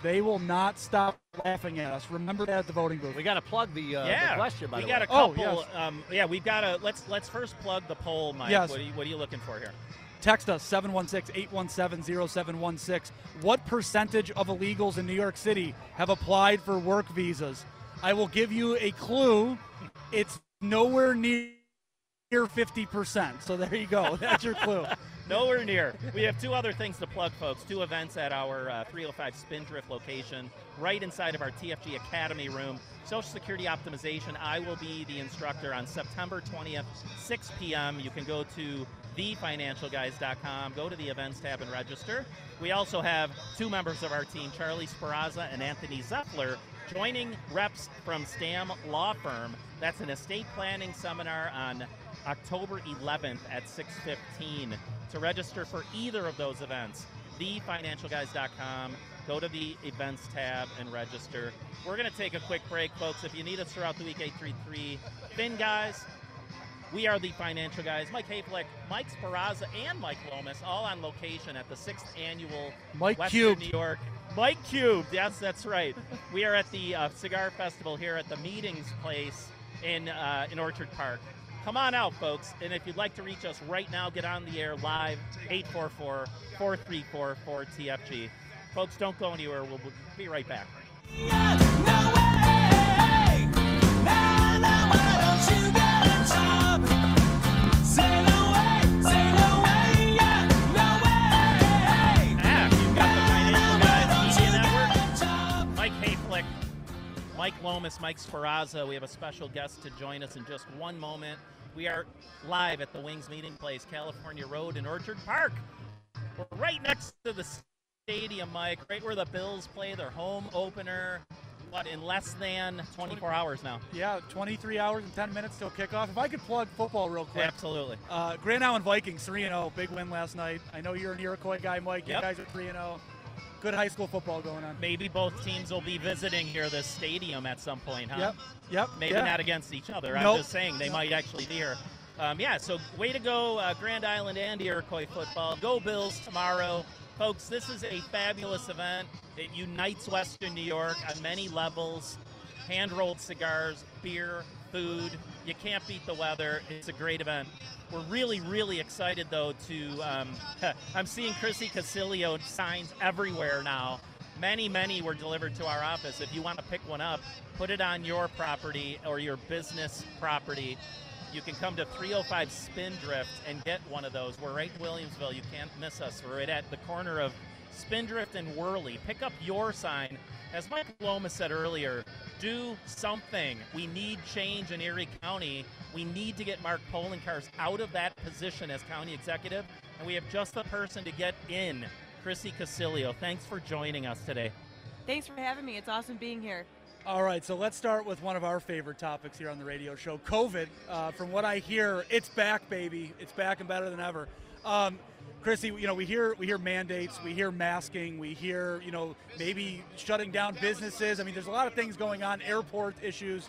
They will not stop laughing at us. Remember that at the voting booth. we got to plug the, uh, yeah, the question, by we the got way. a Oh, couple. yes. um, yeah, we've got a. Let's let's first plug the poll, Mike. Yes. What, are you, what are you looking for here? Text us 716-817-0716. What percentage of illegals in New York City have applied for work visas? I will give you a clue. It's nowhere near 50%. So there you go. (laughs) That's your clue. Nowhere near. We have two other things to plug, folks. Two events at our uh, 305 Spindrift location, right inside of our TFG Academy room. Social Security Optimization. I will be the instructor on September 20th, 6 p.m. You can go to thefinancialguys.com, go to the events tab and register. We also have two members of our team, Charlie Sparaza and Anthony Zeffler, joining reps from Stam Law Firm. That's an estate planning seminar on October 11th at 6:15. To register for either of those events, thefinancialguys.com. Go to the events tab and register. We're going to take a quick break, folks. If you need us throughout the week, 833 Fin Guys. We are the financial guys. Mike Hayflick, Mike Sparaza, and Mike Lomas, all on location at the sixth annual Mike Western Cubed. New York. Mike Cubed, yes, that's right. we are at the uh, cigar festival here at the Meetings Place in uh, in Orchard Park. Come on out, folks. And if you'd like to reach us right now, get on the air live 844 434 4TFG. Folks, don't go anywhere. We'll, we'll be right back. Mike Lomas, Mike Sparaza. We have a special guest to join us in just one moment. We are live at the Wings Meeting Place, California Road in Orchard Park. We're right next to the stadium, Mike, right where the Bills play their home opener. What, in less than 24 hours now? Yeah, 23 hours and 10 minutes till kickoff. If I could plug football real quick. Absolutely. Uh, Grand Island Vikings 3 0. Big win last night. I know you're an Iroquois guy, Mike. Yep. You guys are 3 0. Good high school football going on. Maybe both teams will be visiting here this stadium at some point, huh? Yep. Yep. Maybe yeah. not against each other. Nope. I'm just saying they might actually be here. Um, yeah, so way to go, uh, Grand Island and Iroquois football. Go Bills tomorrow. Folks, this is a fabulous event. It unites Western New York on many levels. Hand rolled cigars, beer, food. You can't beat the weather. It's a great event. We're really, really excited, though, to. Um, (laughs) I'm seeing Chrissy Casilio signs everywhere now. Many, many were delivered to our office. If you want to pick one up, put it on your property or your business property. You can come to 305 Spindrift and get one of those. We're right in Williamsville. You can't miss us. We're right at the corner of Spindrift and Wehrle. Pick up your sign. As Mike Loma said earlier, do something. We need change in Erie County. We need to get Mark Poloncarz out of that position as county executive, and we have just the person to get in. Chrissy Casilio, thanks for joining us today. Thanks for having me. It's awesome being here. All right, so let's start with one of our favorite topics here on the radio show COVID. Uh, from what I hear, it's back, baby. It's back and better than ever. Um, Chrissy, you know, we hear we hear mandates, we hear masking, we hear you know maybe shutting down businesses. I mean, there's a lot of things going on, airport issues.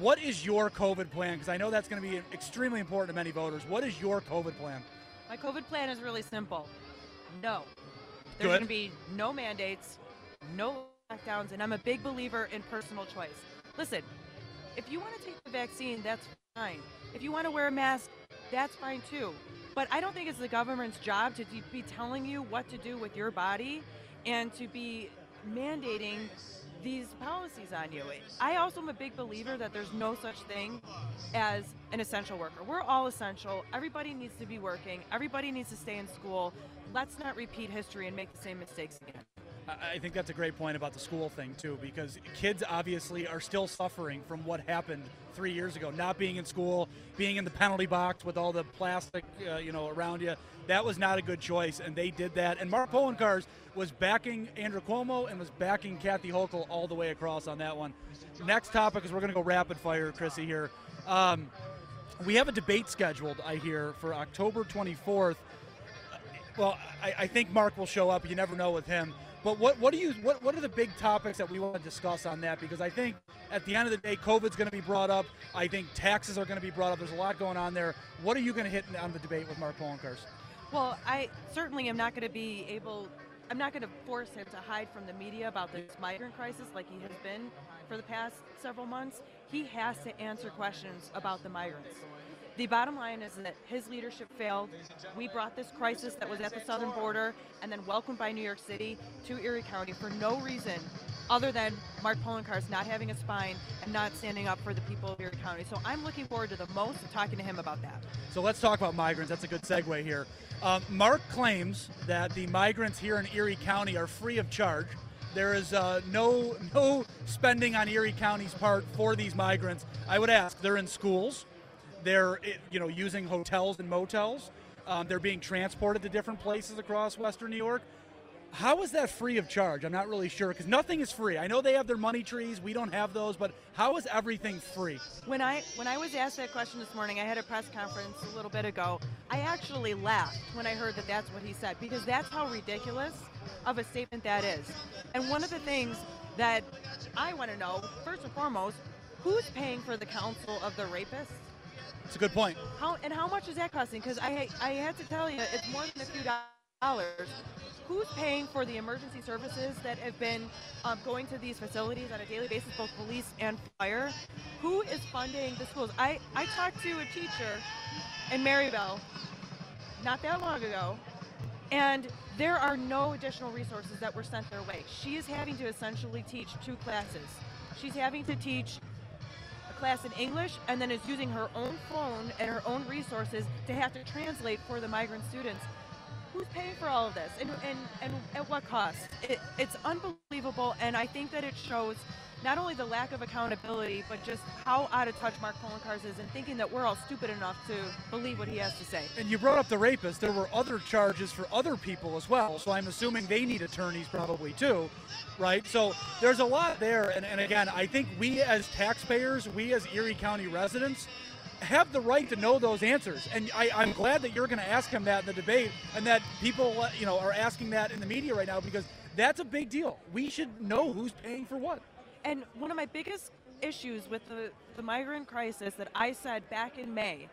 What is your COVID plan? Because I know that's going to be extremely important to many voters. What is your COVID plan? My COVID plan is really simple. No. There's going to be no mandates, no lockdowns, and I'm a big believer in personal choice. Listen, if you want to take the vaccine, that's fine. If you want to wear a mask, that's fine too. But I don't think it's the government's job to be telling you what to do with your body and to be mandating these policies on you. I also am a big believer that there's no such thing as an essential worker. We're all essential. Everybody needs to be working. Everybody needs to stay in school. Let's not repeat history and make the same mistakes again. I think that's a great point about the school thing too, because kids obviously are still suffering from what happened three years ago, not being in school, being in the penalty box with all the plastic, uh, you know, around you. That was not a good choice, and they did that. And Mark Poloncarz was backing Andrew Cuomo and was backing Kathy Hochul all the way across on that one. Next topic is we're going to go rapid fire, Chrissy. Here, um, we have a debate scheduled. I hear for October 24th. Well, I, I think Mark will show up. You never know with him. But what what do you what what are the big topics that we want to discuss on that? Because I think at the end of the day, COVID's going to be brought up. I think taxes are going to be brought up. There's a lot going on there. What are you going to hit on the debate with Mark Poloncarz? Well, I certainly am not going to be able. I'm not going to force him to hide from the media about this migrant crisis like he has been for the past several months. He has to answer questions about the migrants. The bottom line is that his leadership failed. We brought this crisis that was at the southern border and then welcomed by New York City to Erie County for no reason other than Mark Poloncarz not having a spine and not standing up for the people of Erie County. So I'm looking forward to the most of talking to him about that. So let's talk about migrants. That's a good segue here. Um, Mark claims that the migrants here in Erie County are free of charge. There is uh, no no spending on Erie County's part for these migrants. I would ask. They're in schools. They're eh, you know using hotels and motels. Um, they're being transported to different places across Western New York. How is that free of charge? I'm not really sure because nothing is free. I know they have their money trees. We don't have those, but how is everything free? When I when I was asked that question this morning, I had a press conference a little bit ago. I actually laughed when I heard that that's what he said because that's how ridiculous of a statement that is. And one of the things that I want to know, first and foremost, who's paying for the counsel of the rapist? It's a good point. How and how much is that costing? Because I I had to tell you, it's more than a few dollars. Who's paying for the emergency services that have been um, going to these facilities on a daily basis, both police and fire? Who is funding the schools? I I talked to a teacher in Maryvale not that long ago, and there are no additional resources that were sent their way. She is having to essentially teach two classes. She's having to teach class in English and then is using her own phone and her own resources to have to translate for the migrant students. Who's paying for all of this and, and, and at what cost? It, it's unbelievable, and I think that it shows not only the lack of accountability, but just how out of touch Mark Poloncarz is and thinking that we're all stupid enough to believe what he has to say. And you brought up the rapist. There were other charges for other people as well, so I'm assuming they need attorneys probably too, right? So there's a lot there. And, and again, I think we as taxpayers, we as Erie County residents, have the right to know those answers. And I, I'm glad that you're going to ask him that in the debate and that people, uh, you know, are asking that in the media right now because that's a big deal. We should know who's paying for what. And one of my biggest issues with the, the migrant crisis that I said back in May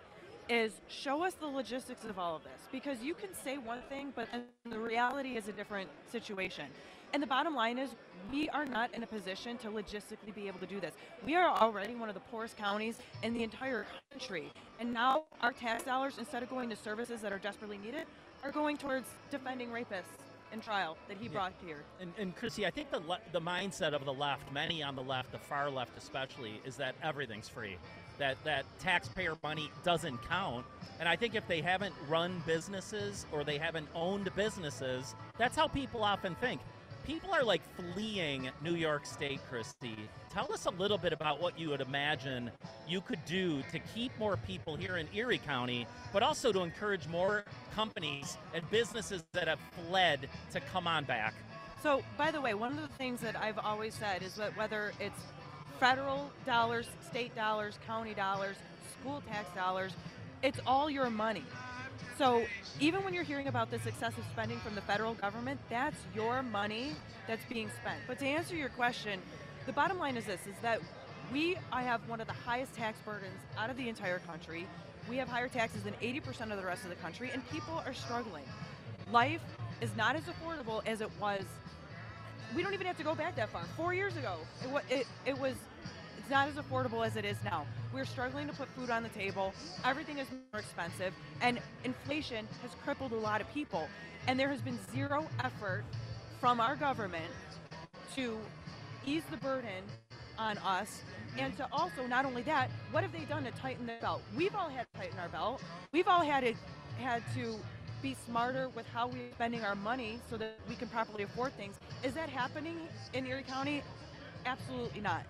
is show us the logistics of all of this because you can say one thing, but the reality is a different situation. And the bottom line is, we are not in a position to logistically be able to do this. We are already one of the poorest counties in the entire country. And now our tax dollars, instead of going to services that are desperately needed, are going towards defending rapists in trial that he brought here. And, and Chrissy, I think the le- the mindset of the left, many on the left, the far left especially, is that everything's free, that that taxpayer money doesn't count. And I think if they haven't run businesses or they haven't owned businesses, that's how people often think. People are like fleeing New York State, Christy. Tell us a little bit about what you would imagine you could do to keep more people here in Erie County, but also to encourage more companies and businesses that have fled to come on back. So, by the way, one of the things that I've always said is that whether it's federal dollars, state dollars, county dollars, school tax dollars, it's all your money. So even when you're hearing about this excessive spending from the federal government, that's your money that's being spent. But to answer your question, the bottom line is this: is that we I have one of the highest tax burdens out of the entire country. We have higher taxes than 80% of the rest of the country, and people are struggling. Life is not as affordable as it was. We don't even have to go back that far. Four years ago, it, it, it was not as affordable as it is now. We're struggling to put food on the table. Everything is more expensive, and inflation has crippled a lot of people. And there has been zero effort from our government to ease the burden on us and to also not only that what have they done to tighten the belt we've all had to tighten our belt we've all had to had to be smarter with how we're spending our money so that we can properly afford things is that happening in erie county absolutely not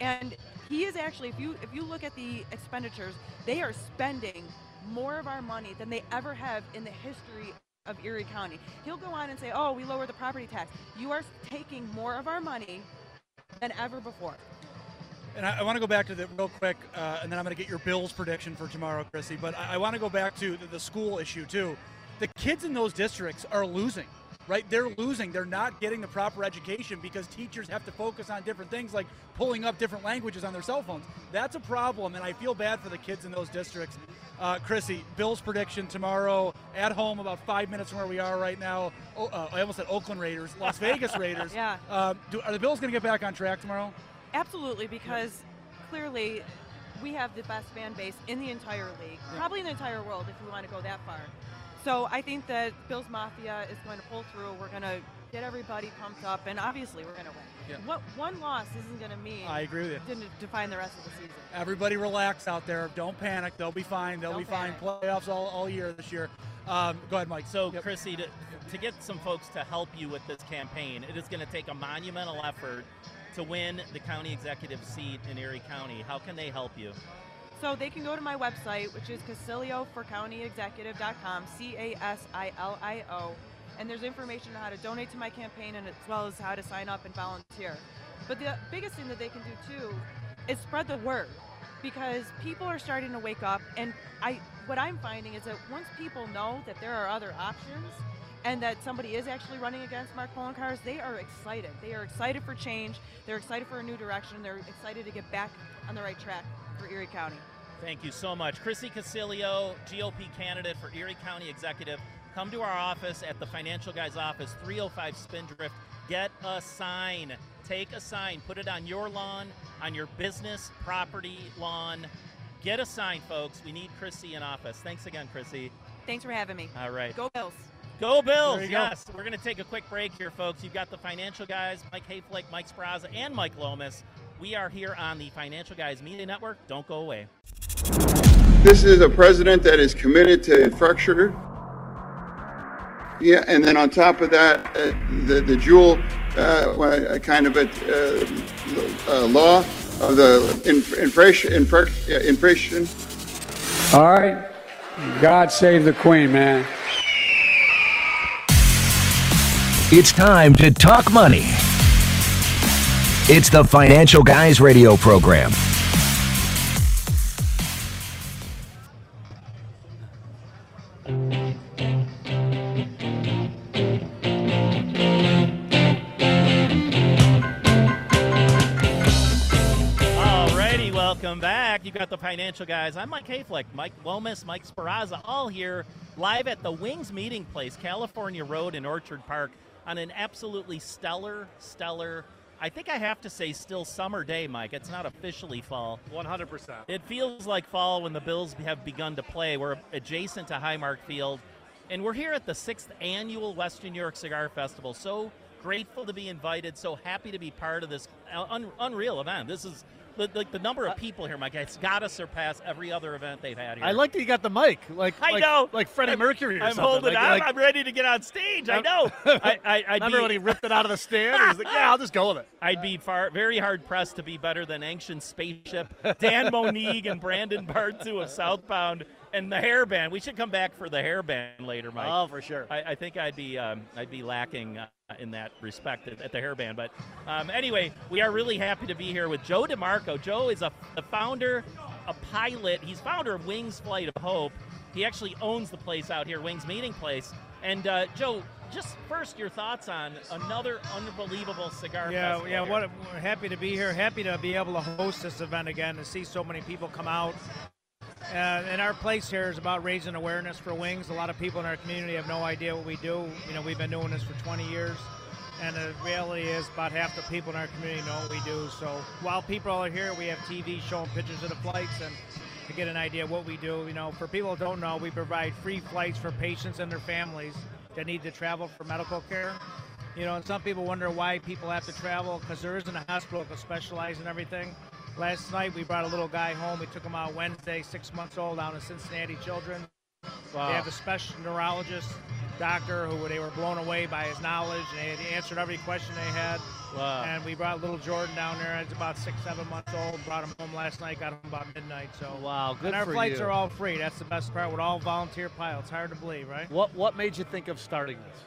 and he is actually, if you if you look at the expenditures, they are spending more of our money than they ever have in the history of Erie County. He'll go on and say, "Oh, we lowered the property tax." You are taking more of our money than ever before. And I, I want to go back to the real quick, uh, and then I'm going to get your Bills prediction for tomorrow, Chrissy. But I, I want to go back to the, the school issue too. The kids in those districts are losing right? They're losing. They're not getting the proper education because teachers have to focus on different things like pulling up different languages on their cell phones. That's a problem, and I feel bad for the kids in those districts. Uh, Chrissy, Bill's prediction tomorrow at home, about five minutes from where we are right now. Oh, uh, I almost said Oakland Raiders, Las Vegas (laughs) Raiders. yeah. Uh, do, are the Bills going to get back on track tomorrow? Absolutely, because clearly we have the best fan base in the entire league, yeah. probably in the entire world if we want to go that far. So I think that Bills Mafia is going to pull through. We're going to get everybody pumped up, and obviously we're going to win. Yeah. What one loss isn't going to mean. I agree with you. To define the rest of the season. Everybody relax out there. Don't panic. They'll be fine. They'll Don't be panic. fine. Playoffs all, all year this year. Um, go ahead, Mike. So, yep. Chrissy, to, to get some folks to help you with this campaign, it is going to take a monumental effort to win the county executive seat in Erie County. How can they help you? So they can go to my website, which is Casilio for County Executive.com, C A S I L I O. and there's information on how to donate to my campaign and as well as how to sign up and volunteer. But the biggest thing that they can do too is spread the word because people are starting to wake up and I what I'm finding is that once people know that there are other options and that somebody is actually running against Mark Poloncarz, they are excited. They are excited for change. They're excited for a new direction. They're excited to get back on the right track for Erie County. Thank you so much. Chrissy Casilio, GOP candidate for Erie County Executive. Come to our office at the Financial Guys office, 305 Spindrift. Get a sign. Take a sign. Put it on your lawn, on your business property lawn. Get a sign, folks. We need Chrissy in office. Thanks again, Chrissy. Thanks for having me. All right. Go Bills. Go Bills! There you go. Yes, we're going to take a quick break here, folks. You've got the financial guys, Mike Hayflick, Mike Sparaza, and Mike Lomas. We are here on the Financial Guys Media Network. Don't go away. This is a president that is committed to infrastructure. Yeah, and then on top of that, uh, the the jewel uh, kind of a uh, uh, law of the in- inflation, infra- yeah, inflation. All right. God save the Queen, man. It's time to talk money. It's the Financial Guys radio program. Financial guys. I'm Mike Hayflick, Mike Lomas, Mike Sparaza, all here live at the Wings Meeting Place, California Road in Orchard Park, on an absolutely stellar, stellar. I think I have to say, still summer day, Mike. It's not officially fall. 100%. It feels like fall when the Bills have begun to play. We're adjacent to Highmark Field, and we're here at the sixth annual Western New York Cigar Festival. So grateful to be invited. So happy to be part of this uh, un- unreal event. This is the, like the number of uh, people here, Mike. It's got to surpass every other event they've had here. I like that you got the mic, like I like, know, like Freddie I'm- Mercury. Or I'm something. holding like, on. Like, I'm ready to get on stage. I know. (laughs) I, I, I'd Remember be, when he ripped it out of the stand? He was like, "Yeah, I'll just go with it." I'd be far, very hard pressed to be better than Ancient Spaceship, Dan Monique, and Brandon Bartu of Southbound, and the hairband. We should come back for the hairband later, Mike. Oh, for sure. I, I think I'd be um, I'd be lacking uh, in that respect at, at the hairband. But um, anyway, we are really happy to be here with Joe DeMarco. Joe is a the founder, a pilot. He's founder of Wings Flight of Hope. He actually owns the place out here, Wings Meeting Place. And uh, Joe, just first your thoughts on another unbelievable cigar Yeah, festival. yeah. here. What we're happy to be here. Happy to be able to host this event again and see so many people come out. Uh, and our place here is about raising awareness for wings. A lot of people in our community have no idea what we do. You know, we've been doing this for 20 years, and the reality is about half the people in our community know what we do. So while people are here, we have TV showing pictures of the flights and to get an idea of what we do. You know, for people who don't know, we provide free flights for patients and their families that need to travel for medical care. You know, and some people wonder why people have to travel because there isn't a hospital that specializes in everything. Last night we brought a little guy home. We took him out Wednesday, six months old, down to Cincinnati Children. Wow. They have a special neurologist, doctor, who they were blown away by his knowledge, and he answered every question they had. Wow. And we brought little Jordan down there. He's about six, seven months old. Brought him home last night. Got him about midnight. So Wow, good and our flights you. are all free. That's the best part. With all volunteer pilots, hard to believe, right? What What made you think of starting this?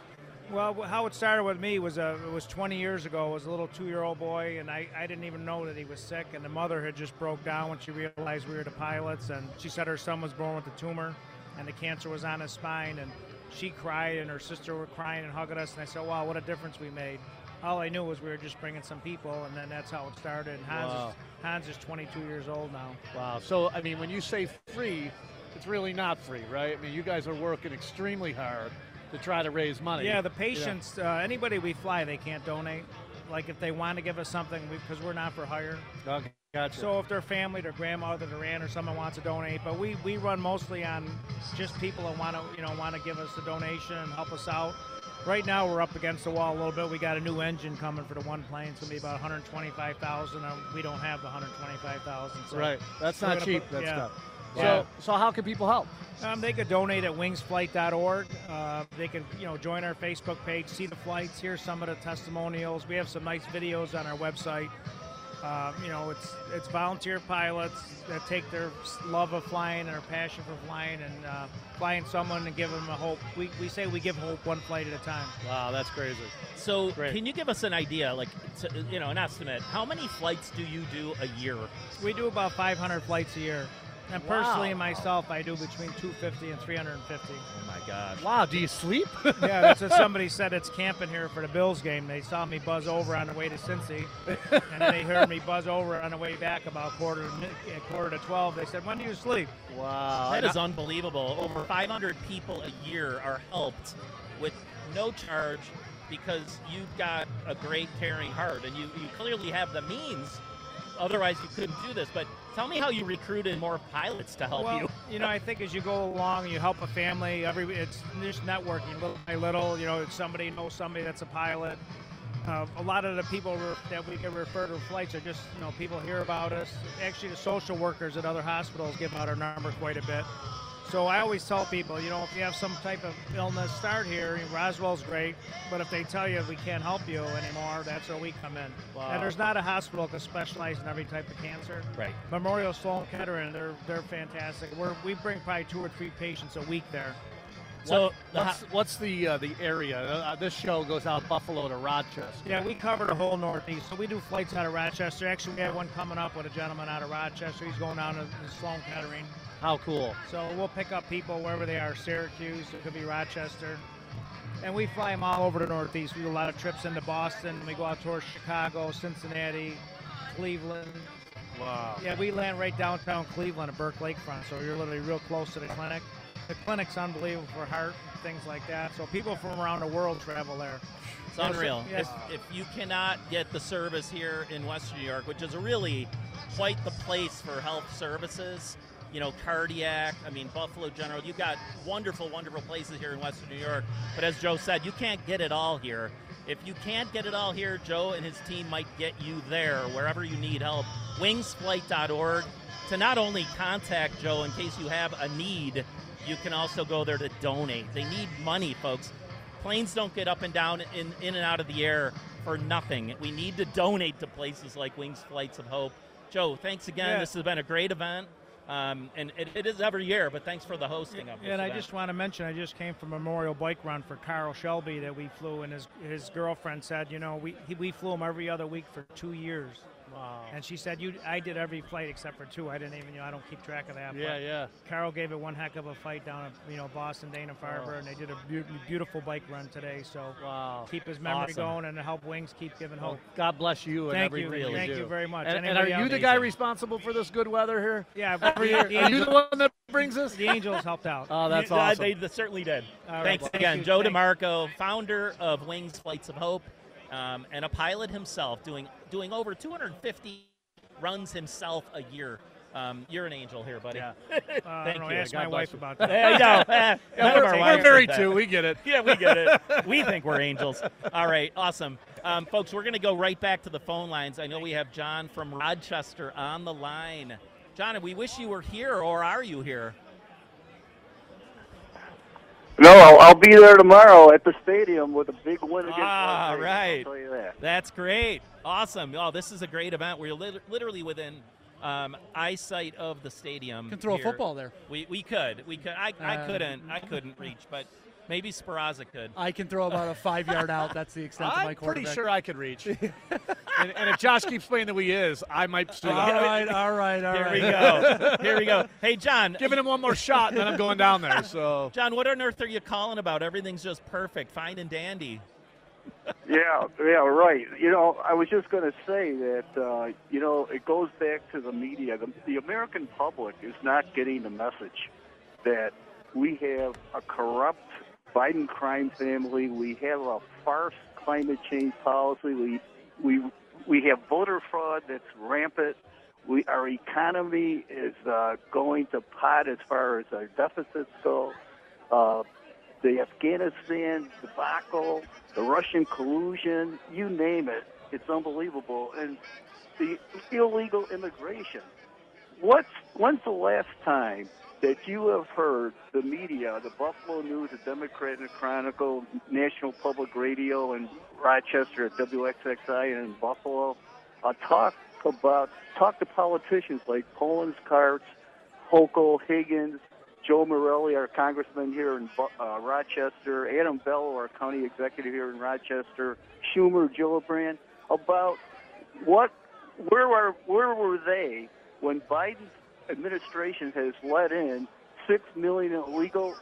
Well, how it started with me was uh, it was 20 years ago. I was a little two-year-old boy, and I, I didn't even know that he was sick. And the mother had just broke down when she realized we were the pilots, and she said her son was born with a tumor, and the cancer was on his spine. And she cried, and her sister were crying and hugging us. And I said, "Wow, what a difference we made!" All I knew was we were just bringing some people, and then that's how it started. And Hans, Wow. is, Hans is 22 years old now. Wow. So I mean, when you say free, it's really not free, right? I mean, you guys are working extremely hard to try to raise money. Yeah, the patients, uh, anybody we fly, they can't donate. Like if they want to give us something, because we're not for hire. Okay, gotcha. So if their family, their grandmother, their aunt, or someone wants to donate, but we, we run mostly on just people that want to you know want to give us a donation and help us out. Right now we're up against the wall a little bit. We got a new engine coming for the one plane. It's gonna be about 125,000. We don't have the 125,000. So Right. That's not cheap. put- that yeah. stuff. Yeah. So, so how can people help? Um, they could donate at wingsflight.org. Uh, they can, you know, join our Facebook page, see the flights, hear some of the testimonials. We have some nice videos on our website. Uh, you know, it's it's volunteer pilots that take their love of flying and their passion for flying and uh, flying someone and give them a hope. We, we say we give hope one flight at a time. Wow, that's crazy. So, Great. can you give us an idea, like, t- you know, an estimate? How many flights do you do a year? We do about 500 flights a year. And Wow. personally, myself, I do between 250 and 350. Oh my gosh! Wow, do you sleep? (laughs) yeah, that's what somebody said. It's camping here for the Bills game. They saw me buzz over on the way to Cincy, and they heard me buzz over on the way back about quarter to, uh, quarter to 12. They said, "When do you sleep?" Wow, That is unbelievable. Over 500 people a year are helped with no charge because you've got a great caring heart and you, you clearly have the means. Otherwise, you couldn't do this. But tell me how you recruited more pilots to help well, you. (laughs) you know, I think as you go along, you help a family. Every it's just networking, little by little. You know, somebody knows somebody that's a pilot. Uh, a lot of the people re- that we can refer to flights are just, you know, people hear about us. Actually, the social workers at other hospitals give out our number quite a bit. So I always tell people, you know, if you have some type of illness, start here. Roswell's great, but if they tell you we can't help you anymore, that's where we come in. Wow. And there's not a hospital that specializes in every type of cancer. Right. Memorial Sloan Kettering, they're they're fantastic. We're, we bring probably two or three patients a week there. So what's, what's the uh, the area? Uh, this show goes out Buffalo to Rochester. Yeah, we cover the whole Northeast. So we do flights out of Rochester. Actually, we have one coming up with a gentleman out of Rochester. He's going down to the Sloan Kettering. How cool! So we'll pick up people wherever they are, Syracuse, it could be Rochester. And we fly them all over the Northeast. We do a lot of trips into Boston. We go out towards Chicago, Cincinnati, Cleveland. Wow. Yeah, we land right downtown Cleveland at Burke Lakefront, so you're literally real close to the clinic. The clinic's unbelievable for heart, things like that. So people from around the world travel there. It's Yeah, so- unreal. yes. If, if you cannot get the service here in Western New York, which is really quite the place for health services, you know, cardiac, I mean, Buffalo General, you've got wonderful, wonderful places here in Western New York. But as Joe said, you can't get it all here. If you can't get it all here, Joe and his team might get you there wherever you need help. Wingsflight.org to not only contact Joe in case you have a need, you can also go there to donate. They need money, folks. Planes don't get up and down in, in and out of the air for nothing. We need to donate to places like Wings Flights of Hope. Joe, thanks again. Yeah. This has been a great event. Um, and it, it is every year, but thanks for the hosting of this And I just want to mention, I just came from Memorial Bike Run for Carl Shelby that we flew, and his his girlfriend said, you know, we he, we flew him every other week for two years. Wow. And she said, you, I did every flight except for two. I didn't even, you know, I don't keep track of that. Yeah, but yeah. Carol gave it one heck of a fight down at, you know, Boston, Dana Farber, Oh. and they did a beau- beautiful bike run today. So Wow. keep his memory Awesome. going and help Wings keep giving hope. Well, God bless you and Thank you. everything Thank do. you very much. And, and are you else? the guy responsible for this good weather here? Yeah, every year. are you the one that brings us? The Angels helped out. Oh, that's You- awesome. They, they certainly did. All right, Thanks well, again, you. Joe Thank- DeMarco, founder of Wings Flights of Hope, um, and a pilot himself, doing doing over 250 runs himself a year. Um, you're an angel here, buddy. (laughs) Uh, Thank I don't know, ask God my wife you. about (laughs) that. Yeah, I know. Eh, (laughs) Yeah, we're- we're married too. We get it. Yeah, we get it. we think we're angels. All right, awesome. Um, folks, we're going to go right back to the phone lines. I know we have John from Rochester on the line. John, we wish you were here, or are you here? No, I'll, I'll be there tomorrow at the stadium with a big win against Ah, Las Vegas, right. I'll tell you that. That's great. Awesome. Oh, this is a great event. We're lit- literally within um, eyesight of the stadium. Can throw a football there. We, we could. We could. I, I Uh, couldn't. I couldn't reach, but maybe Sparaza could. I can throw about a five yard out. That's the extent of my I'm quarterback. pretty sure I could reach. and, and if Josh keeps playing the way he is, I might suit All right, all right, all Here right. we go. (laughs) Here we go. Hey, John. Giving him one more shot, and then I'm going down there. So, John, what on earth are you calling about? Everything's just perfect, fine and dandy. Yeah, yeah, right. You know, I was just going to say that, uh, you know, it goes back to the media. The, the American public is not getting the message that we have a corrupt Biden crime family. We have a farce climate change policy. We we we have voter fraud that's rampant. We our economy is uh, going to pot as far as our deficits go. Uh, the Afghanistan debacle, the Russian collusion, you name it, it's unbelievable. And the illegal immigration. What's when's the last time that you have heard the media, the Buffalo News, the Democratic Chronicle, National Public Radio, and Rochester at WXXI and in Buffalo, uh, talk about talk to politicians like Poland's Karts, Hochul, Higgins, Joe Morelle, our congressman here in uh, Rochester, Adam Bello, our county executive here in Rochester, Schumer, Gillibrand, about what, where were, where were they when Biden's administration has let in six million illegal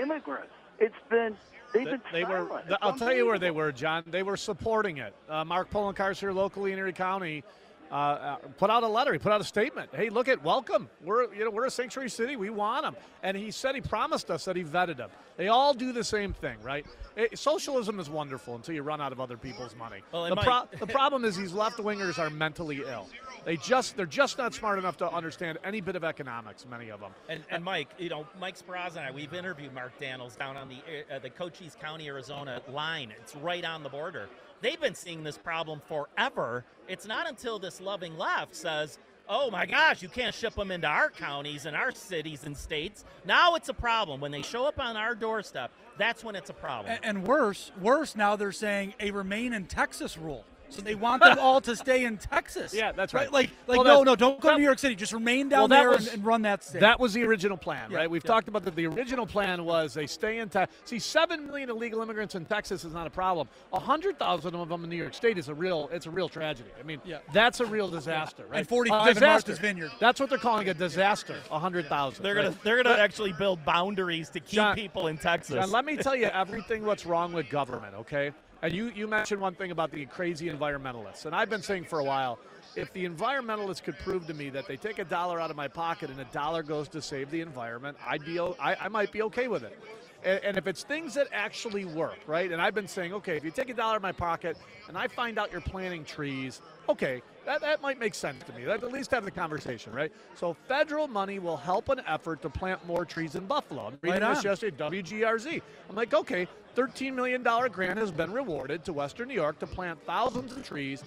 immigrants? It's been they've been They were. silent. I'll tell you where they were, John. They were supporting it. Uh, Mark Poloncarz here locally in Erie County uh, uh, put out a letter. He put out a statement. Hey, look at welcome. We're you know we're a sanctuary city. We want them. And he said he promised us that he vetted them. They all do the same thing, right? It, socialism is wonderful until you run out of other people's money. Well, the, might- (laughs) the problem is these left wingers are mentally ill. They just they're just not smart enough to understand any bit of economics. Many of them. And, and Mike, you know, Mike Spraz and I, we've interviewed Mark Dannels down on the uh, the Cochise County, Arizona line. It's right on the border. They've been seeing this problem forever. It's not until this loving left says, "Oh my gosh, you can't ship them into our counties and our cities and states." Now it's a problem when they show up on our doorstep. That's when it's a problem. And, and worse, worse now they're saying a remain in Texas rule. So they want them all to stay in Texas. (laughs) Yeah, that's right. Like, like Well, no, that- no, don't go that- to New York City. Just remain down Well, there was- and, and run that state. That was the original plan, Yeah, right? We've yeah. talked about that. The original plan was they stay in Texas. See, seven million illegal immigrants in Texas is not a problem. A hundred thousand of them in New York State is a real. It's a real tragedy. I mean, Yeah. that's a real disaster, right? And 45 A in disaster. Martha's Vineyard. That's what they're calling a disaster. A hundred thousand. they're gonna right? they're gonna actually build boundaries to keep John- people in Texas. John, let me tell you everything what's wrong with government, okay? And you, you mentioned one thing about the crazy environmentalists. And I've been saying for a while, if the environmentalists could prove to me that they take a dollar out of my pocket and a dollar goes to save the environment, I'd be—I might be okay with it. And, and if it's things that actually work, right? And I've been saying, okay, if you take a dollar in my pocket and I find out you're planting trees, okay, that, that might make sense to me. Let at least have the conversation, right? So federal money will help an effort to plant more trees in Buffalo. I'm reading Right this yesterday, WGRZ. I'm like, okay, $13 million grant has been rewarded to Western New York to plant thousands of trees.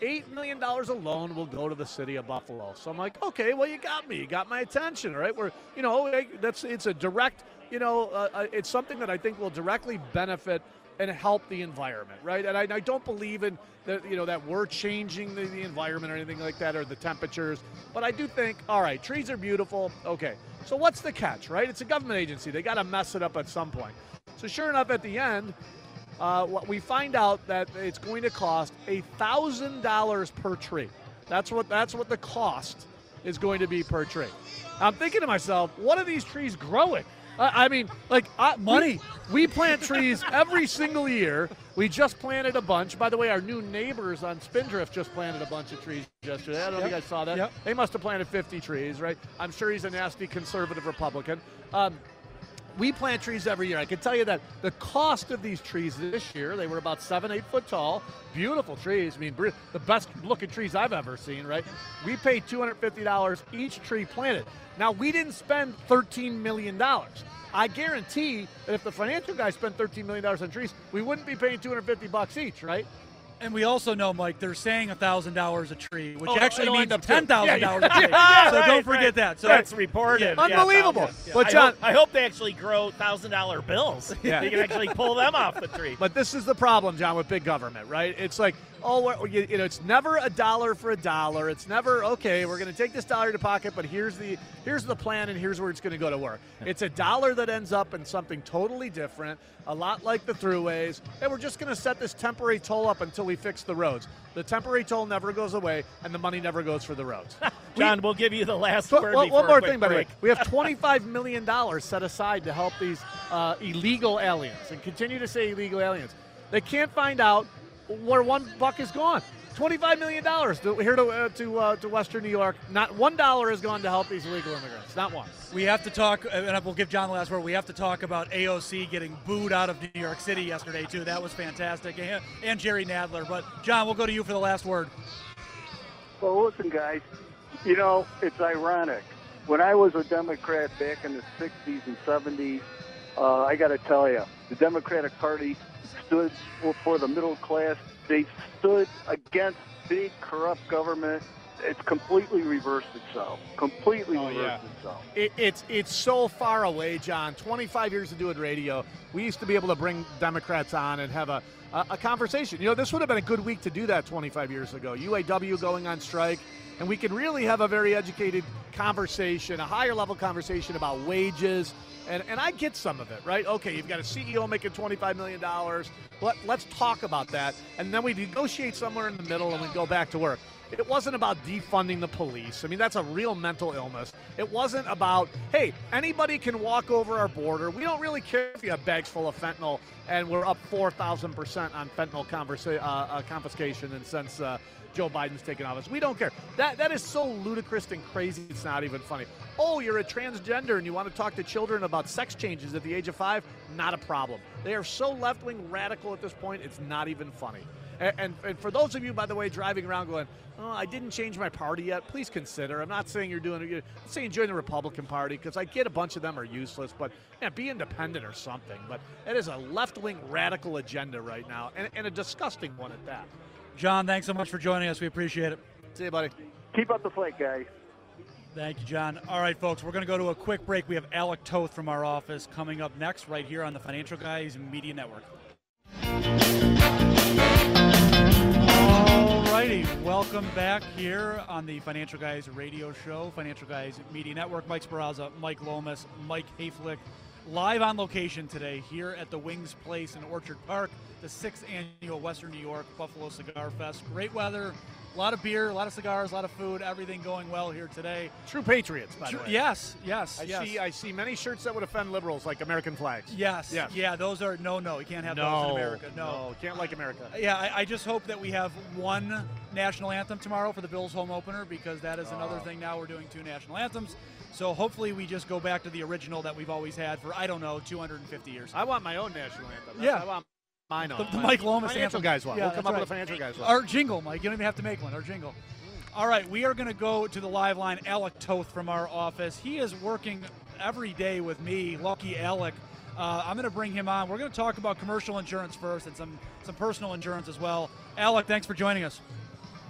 $8 million alone will go to the city of Buffalo. So I'm like, okay, well, you got me. You got my attention, right? We're, you know, that's it's a direct, you know, uh, uh, it's something that I think will directly benefit and help the environment, right? And I, I don't believe in that, you know, that we're changing the, the environment or anything like that or the temperatures. But I do think, all right, trees are beautiful. Okay. So what's the catch, right? It's a government agency. They got to mess it up at some point. So sure enough, at the end, uh, we find out that it's going to cost a thousand dollars per tree. That's what that's what the cost is going to be per tree. I'm thinking to myself, what are these trees growing? I I mean, like I, Money. We, we plant trees every single year. We just planted a bunch. By the way, our new neighbors on Spindrift just planted a bunch of trees yesterday. I don't know if you guys saw that. Yep. They must have planted 50 trees, right? I'm sure he's a nasty conservative Republican. Um, we plant trees every year. I can tell you that the cost of these trees this year, they were about seven, eight foot tall. Beautiful trees. I mean, the best looking trees I've ever seen, right? We paid $250 each tree planted. Now, we didn't spend $13 million. I guarantee that if the financial guy spent $13 million on trees, we wouldn't be paying 250 bucks each, right? And we also know, Mike, they're saying thousand dollars a tree, which Oh, actually means end up too. ten thousand dollars a tree. (laughs) yeah, so right, don't forget right. that. So That's reported. Yeah. Yeah, Unbelievable. thousand. But I John, hope, I hope they actually grow thousand dollar bills. Yeah. They can actually pull them off the tree. But this is the problem, John, with big government, right? It's like, oh, you, you know, it's never a dollar for a dollar. It's never okay. We're going to take this dollar to pocket, but here's the here's the plan, and here's where it's going to go to work. (laughs) It's a dollar that ends up in something totally different, a lot like the throughways, and we're just going to set this temporary toll up until we fix the roads. The temporary toll never goes away, and the money never goes for the roads. (laughs) John, we'll give you the last word. one, one more thing, by the way. We have (laughs) $25 million set aside to help these uh, illegal aliens and continue to say illegal aliens. They can't find out where one buck is gone. $25 million to, here to, uh, to, uh, to Western New York. Not one dollar has gone to help these illegal immigrants. Not one. We have to talk, and we'll give John the last word. We have to talk about AOC getting booed out of New York City yesterday too. That was fantastic, and, and Jerry Nadler. But John, we'll go to you for the last word. Well, listen, guys, you know, it's ironic. When I was a Democrat back in the 60s and 70s, uh, I got to tell you, the Democratic Party stood for, for the middle class. They stood against big corrupt government. it's completely reversed itself. Completely Oh, reversed yeah. itself. It, it's it's so far away, John. 25 years of doing radio, we used to be able to bring Democrats on and have a, a, a conversation. You know, this would have been a good week to do that 25 years ago. UAW going on strike, and we can really have a very educated conversation, a higher level conversation about wages. And, and I get some of it, right? Okay, you've got a CEO making $25 million. Let, let's talk about that. And then we negotiate somewhere in the middle and we go back to work. It wasn't about defunding the police. I mean, that's a real mental illness. It wasn't about, hey, anybody can walk over our border. We don't really care if you have bags full of fentanyl, and we're up 4,000% on fentanyl conversa- uh, uh, confiscation and since uh, Joe Biden's taken office. We don't care. That That is so ludicrous and crazy, it's not even funny. Oh, you're a transgender and you want to talk to children about sex changes at the age of five? Not a problem. They are so left wing radical at this point, it's not even funny. And, and, and for those of you, by the way, driving around going, oh, I didn't change my party yet, please consider. I'm not saying you're doing it. I'm saying join the Republican Party because I get a bunch of them are useless, but yeah, be independent or something. But it is a left wing radical agenda right now and, and a disgusting one at that. John, thanks so much for joining us. We appreciate it. See you, buddy. Keep up the fight, guys. Thank you, John. All right, folks, we're going to go to a quick break. We have Alec Toth from our office coming up next, right here on the Financial Guys Media Network. All righty, welcome back here on the Financial Guys Radio Show, Financial Guys Media Network. Mike Sparaza, Mike Lomas, Mike Hayflick, live on location today here at the Wings Place in Orchard Park, the sixth annual Western New York Buffalo Cigar Fest. Great weather, a lot of beer, a lot of cigars, a lot of food, everything going well here today. True patriots, by True- the way. Yes, yes, I yes. see. I see many shirts that would offend liberals, like American flags. Yes. Yes. Yeah, those are no, no. You can't have no, those in America. No. no, can't like America. Uh, yeah, I, I just hope that we have one national anthem tomorrow for the Bills home opener because that is another Oh. thing now. We're doing two national anthems. So hopefully we just go back to the original that we've always had for, I don't know, 250 years. I want my own national anthem. Yeah. I want mine on. The, the Mike Lomas Financial anthem. guys one. Yeah, we'll come up with a financial guys one. Our jingle, Mike. You don't even have to make one. Our jingle. All right, we are going to go to the live line. Alec Toth from our office. He is working every day with me, Lucky Alec. Uh, I'm going to bring him on. We're going to talk about commercial insurance first and some some personal insurance as well. Alec, thanks for joining us.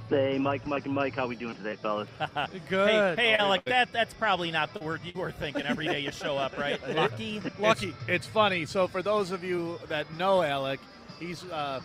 Hey, Mike, Mike, and Mike, how we doing today, fellas? (laughs) Good. Hey, hey, Alec, that that's probably not the word you were thinking every day you show up, right? (laughs) Lucky. It's, it's funny. So for those of you that know Alec, he's uh,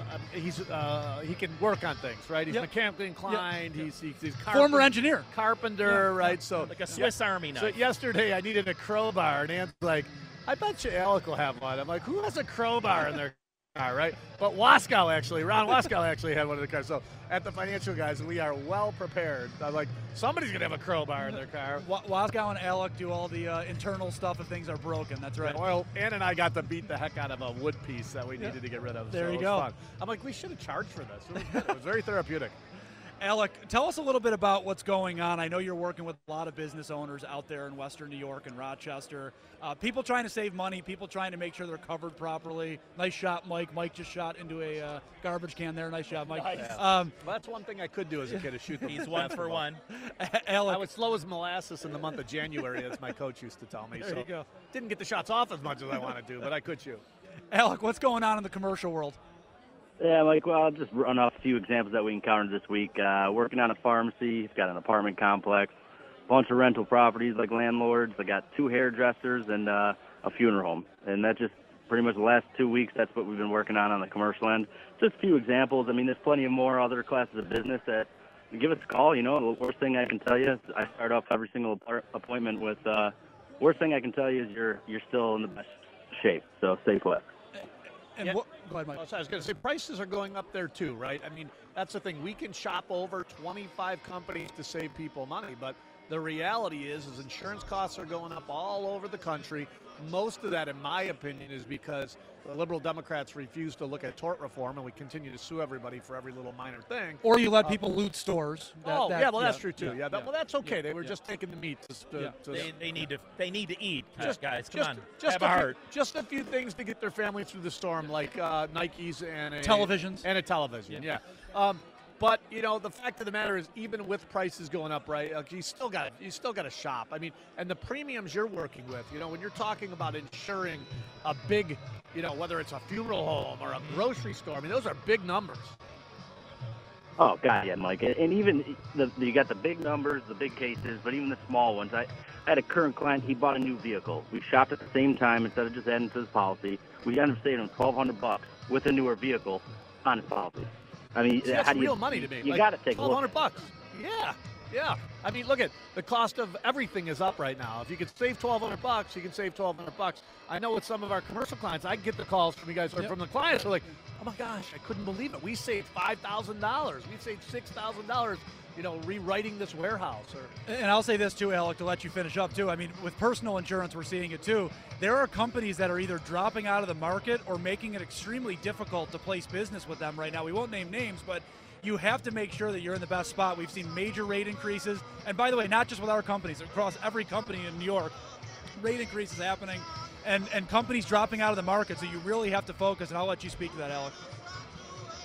uh, he's uh, he can work on things, right? He's Yep. mechanically inclined. He's, he's he's Former engineer. carpenter, Yeah. right? So Like a Swiss Army knife. So knife. yesterday I needed a crowbar, and Ant's like, "I bet you Alec will have one." I'm like, "Who has a crowbar in their car, right?" But Waskow actually, Ron Waskow actually had one of the cars. So at the financial guys, we are well prepared. I'm like, somebody's gonna have a crowbar in their car. Wa- Waskow and Alec do all the uh, internal stuff if things are broken. That's right. Well, Ann and I got to beat the heck out of a wood piece that we Yeah. needed to get rid of. There so you it was go. Fun. I'm like, we should have charged for this. It was. It was very therapeutic. Alec, tell us a little bit about what's going on. I know you're working with a lot of business owners out there in Western New York and Rochester. Uh, people trying to save money, people trying to make sure they're covered properly. Nice shot, Mike. Mike just shot into a uh, garbage can there. Nice shot, Mike. Nice. Um, Well, that's one thing I could do as a kid is shoot. the (laughs) He's one for one. (laughs) Alec, I was slow as molasses in the month of January, as my coach used to tell me. There so you go. didn't get the shots off as much as I wanted to, but I could shoot. (laughs) Alec, what's going on in the commercial world? Yeah, Mike, well, I'll just run off a few examples that we encountered this week. Uh, working on a pharmacy, he's got an apartment complex, bunch of rental properties like landlords. I got two hairdressers and uh, a funeral home. And that's just pretty much the last two weeks. That's what we've been working on on the commercial end. Just a few examples. I mean, there's plenty of more other classes of business that give us a call. You know, the worst thing I can tell you I start off every single appointment with, uh, worst thing I can tell you is you're, you're still in the best shape. So stay put. And Yeah. what, go ahead, Mike. Oh, I was going to say prices are going up there too, right? I mean, that's the thing. We can shop over 25 companies to save people money, but the reality is, is insurance costs are going up all over the country. Most of that, in my opinion, is because the liberal Democrats refuse to look at tort reform, and we continue to sue everybody for every little minor thing. Or you let Uh, people loot stores. That- oh, that- yeah, well, that's true too. Yeah, that, yeah. well, that's okay. Yeah, They were yeah. just taking the meat to, to, Yeah. to They, they need to they need to eat, just guys. Come just, on, just have a a few- heart. just a few things to get their family through the storm, like uh, Nikes and a, Televisions. and a television. Yeah. Um, but you know, the fact of the matter is, even with prices going up, right? Like, you still got you still got to shop. I mean, and the premiums you're working with, you know, when you're talking about insuring a big, you know, whether it's a funeral home or a grocery store, I mean, those are big numbers. Oh God, yeah, Mike, and, even the, you got the big numbers, the big cases, but even the small ones. I, I had a current client. He bought a new vehicle. We shopped at the same time instead of just adding to his policy. We ended up saving him twelve hundred bucks with a newer vehicle on his policy. I mean, See, that's how real you, money to me. You Like, got to take a twelve look. hundred bucks. Yeah, yeah. I mean, look at the cost of everything is up right now. If you could save twelve hundred bucks, you can save twelve hundred bucks. I know with some of our commercial clients, I get the calls from you guys or from the clients. They're like, "Oh my gosh, I couldn't believe it. We saved five thousand dollars. We saved six thousand dollars. You know, rewriting this warehouse." Or And I'll say this too, Alec, to let you finish up too. I mean, with personal insurance, we're seeing it too. There are companies that are either dropping out of the market or making it extremely difficult to place business with them right now. We won't name names, but you have to make sure that you're in the best spot. We've seen major rate increases. And by the way, not just with our companies, across every company in New York, rate increases happening and, and companies dropping out of the market. So you really have to focus, and I'll let you speak to that, Alec.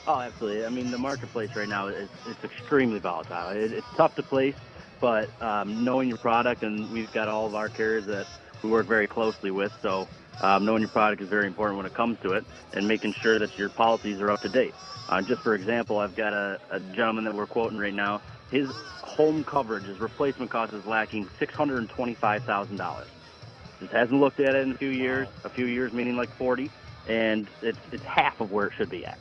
Oh, absolutely. I mean, the marketplace right now is it's extremely volatile. It, it's tough to place, but um, knowing your product, and we've got all of our carriers that we work very closely with, so um, knowing your product is very important when it comes to it, and making sure that your policies are up to date. Uh, just for example, I've got a, a gentleman that we're quoting right now. His home coverage, his replacement cost is lacking six hundred and twenty-five thousand dollars. Just hasn't looked at it in a few years. A few years meaning like forty, and it's it's half of where it should be at.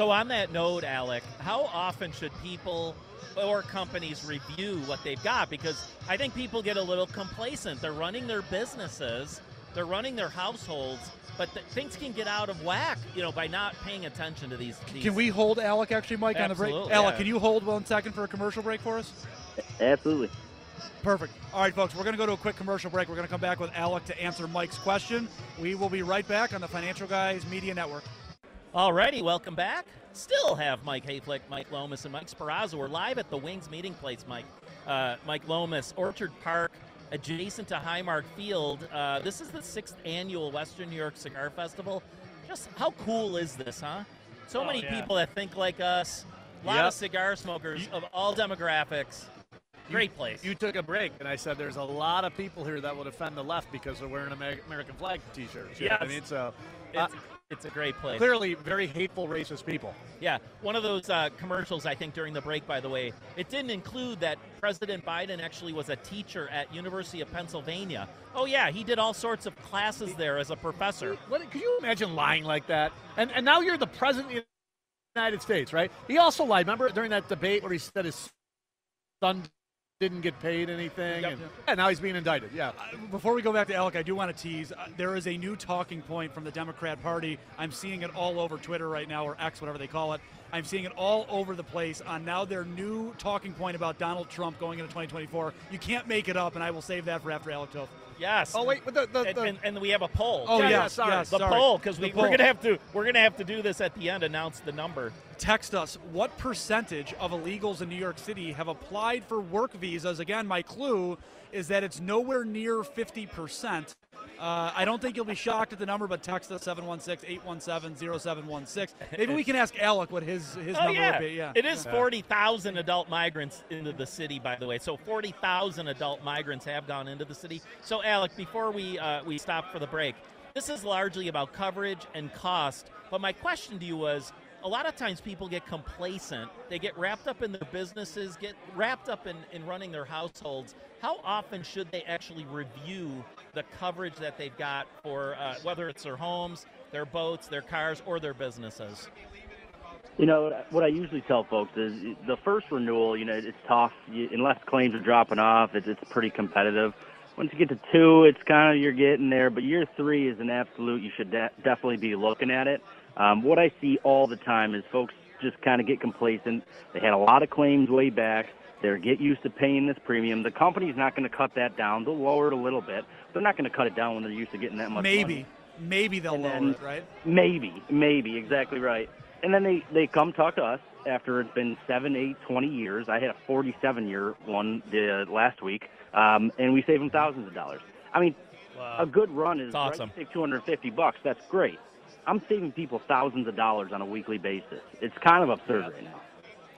So, on that note, Alec, how often should people or companies review what they've got? Because I think people get a little complacent. They're running their businesses, they're running their households, but th- things can get out of whack, you know, by not paying attention to these. these Can we hold Alec actually, Mike, on the break? Absolutely, Alec, yeah. can you hold one second for a commercial break for us? Absolutely. Perfect. All right, folks, we're going to go to a quick commercial break. We're going to come back with Alec to answer Mike's question. We will be right back on the Financial Guys Media Network. Alrighty, welcome back. Still have Mike Hayflick, Mike Lomas, and Mike Sparaza. We're live at the Wings meeting place, Mike. Uh, Mike Lomas, Orchard Park, adjacent to Highmark Field. Uh, this is the sixth annual Western New York Cigar Festival. Just how cool is this, huh? So Oh, many yeah. people that think like us. A lot Yep. of cigar smokers of all demographics. Great place. You took a break, and I said there's a lot of people here that would offend the left because they're wearing Amer- American flag T-shirts. Yeah, I mean, so It's, it's a great place. clearly very hateful, racist people. Yeah, one of those uh, commercials, I think, during the break, by the way, it didn't include that President Biden actually was a teacher at University of Pennsylvania. Oh, yeah, he did all sorts of classes there as a professor. What, could you imagine lying like that? And and now you're the president of the United States, right? He also lied. Remember during that debate where he said his son didn't get paid anything, and, and now he's being indicted. Yeah. Before we go back to Alec, I do want to tease. Uh, there is a new talking point from the Democrat Party. I'm seeing it all over Twitter right now, or X, whatever they call it. I'm seeing it all over the place on now their new talking point about Donald Trump going into 2024. You can't make it up, and I will save that for after Alec Toth. Yes. Oh wait, but the, the, And, the and, and we have a poll. Oh, Yeah, yes, yeah, sorry. yes, the sorry. poll because we, poll. we're gonna have to we're gonna have to do this at the end. Announce the number. Text us. What percentage of illegals in New York City have applied for work visas? Again, my clue is that it's nowhere near 50%. Uh, I don't think you'll be shocked at the number, but text us 716-817-0716. Maybe we can ask Alec what his, his oh, number yeah. would be. Yeah. it is forty thousand adult migrants into the city, by the way. So 40,000 adult migrants have gone into the city. So, Alec, before we, uh, we stop for the break, this is largely about coverage and cost. But my question to you was a lot of times people get complacent. They get wrapped up in their businesses, get wrapped up in, in running their households. How often should they actually review the coverage that they've got for uh, whether it's their homes, their boats, their cars, or their businesses? You know, what I usually tell folks is the first renewal, you know, it's tough. Unless claims are dropping off, it's, it's pretty competitive. Once you get to two, it's kind of you're getting there. But year three is an absolute. You should de- definitely be looking at it. Um, what I see all the time is folks just kind of get complacent. They had a lot of claims way back. They're get used to paying this premium. The company's not going to cut that down. They'll lower it a little bit. They're not going to cut it down when they're used to getting that much. money. Maybe. Maybe they'll And lower then- it, right? Maybe, maybe, exactly right. And then they, they come talk to us after it's been seven, eight, twenty years. I had a 47 year one the, last week, um, and we save them thousands of dollars. I mean, a good run is awesome. right, you save 250 bucks. That's great. I'm saving people thousands of dollars on a weekly basis. It's kind of absurd right now.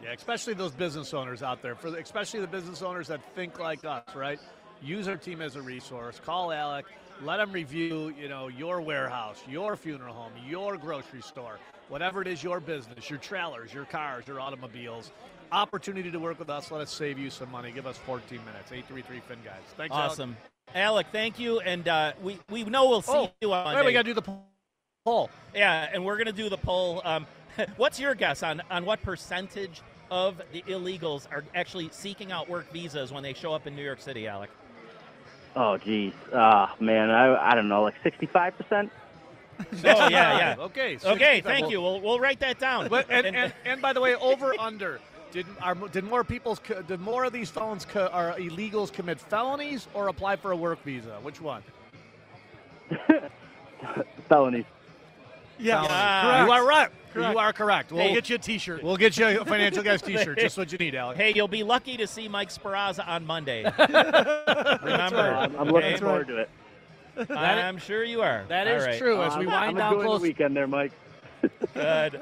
Yeah, especially those business owners out there. For the, especially the business owners that think like us, right? Use our team as a resource. Call Alec. Let him review, you know, your warehouse, your funeral home, your grocery store, whatever it is your business, your trailers, your cars, your automobiles. Opportunity to work with us. Let us save you some money. Give us 14 minutes. 833 Fin guys. Thanks. Awesome. Alec, thank you. And uh, we, we know we'll see Oh, you on wait, Monday. we got to do the poll. Yeah, and we're going to do the poll. Um, (laughs) what's your guess on, on what percentage of the illegals are actually seeking out work visas when they show up in New York City, Alec? Oh, geez. Ah, man, I, I don't know, like 65%? (laughs) Oh, yeah, yeah. Okay. (laughs) Okay, 65. thank Well- you. We'll, we'll write that down. But, and, and, and by the way, over under. Did, are, did more people's did more of these felons co- are illegals commit felonies or apply for a work visa? Which one? Felonies. Yeah, Yeah. correct. You are right. Correct. You are correct. We'll We'll get you a T-shirt. We'll get you a financial guys (laughs) T-shirt. Just what you need, Alex. Hey, you'll be lucky to see Mike Sparaza on Monday. (laughs) Remember, I'm, I'm looking okay? forward to it. I'm sure you are. That is right. true. As Uh, we I'm, wind I'm down close, the weekend there, Mike. (laughs) Good.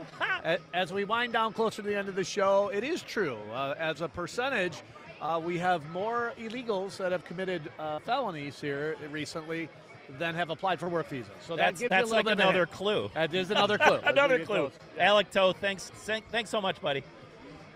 As we wind down closer to the end of the show, it is true. Uh, as a percentage, uh, we have more illegals that have committed uh, felonies here recently than have applied for work visas. So that That's, gives that's you like bit of a another hint. clue. That is another clue. (laughs) another clue. those. Alec Toth, thanks, thanks so much, buddy.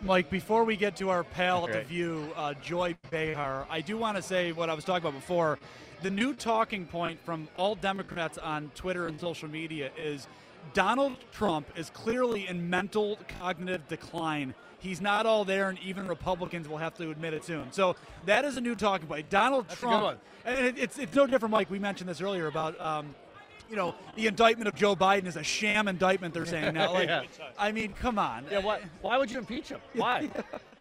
Mike, before we get to our pal at the View, uh, Joy Behar, I do want to say what I was talking about before. The new talking point from all Democrats on Twitter and social media is Donald Trump is clearly in mental cognitive decline. He's not all there, and even Republicans will have to admit it soon. So that is a new talking point. Donald That's Trump, and it, it's it's no different, Mike. We mentioned this earlier about. Um, you know, the indictment of Joe Biden is a sham indictment. They're saying now. (laughs) Like, Yeah. I mean, come on. Yeah, why, why would you impeach him? (laughs) Why?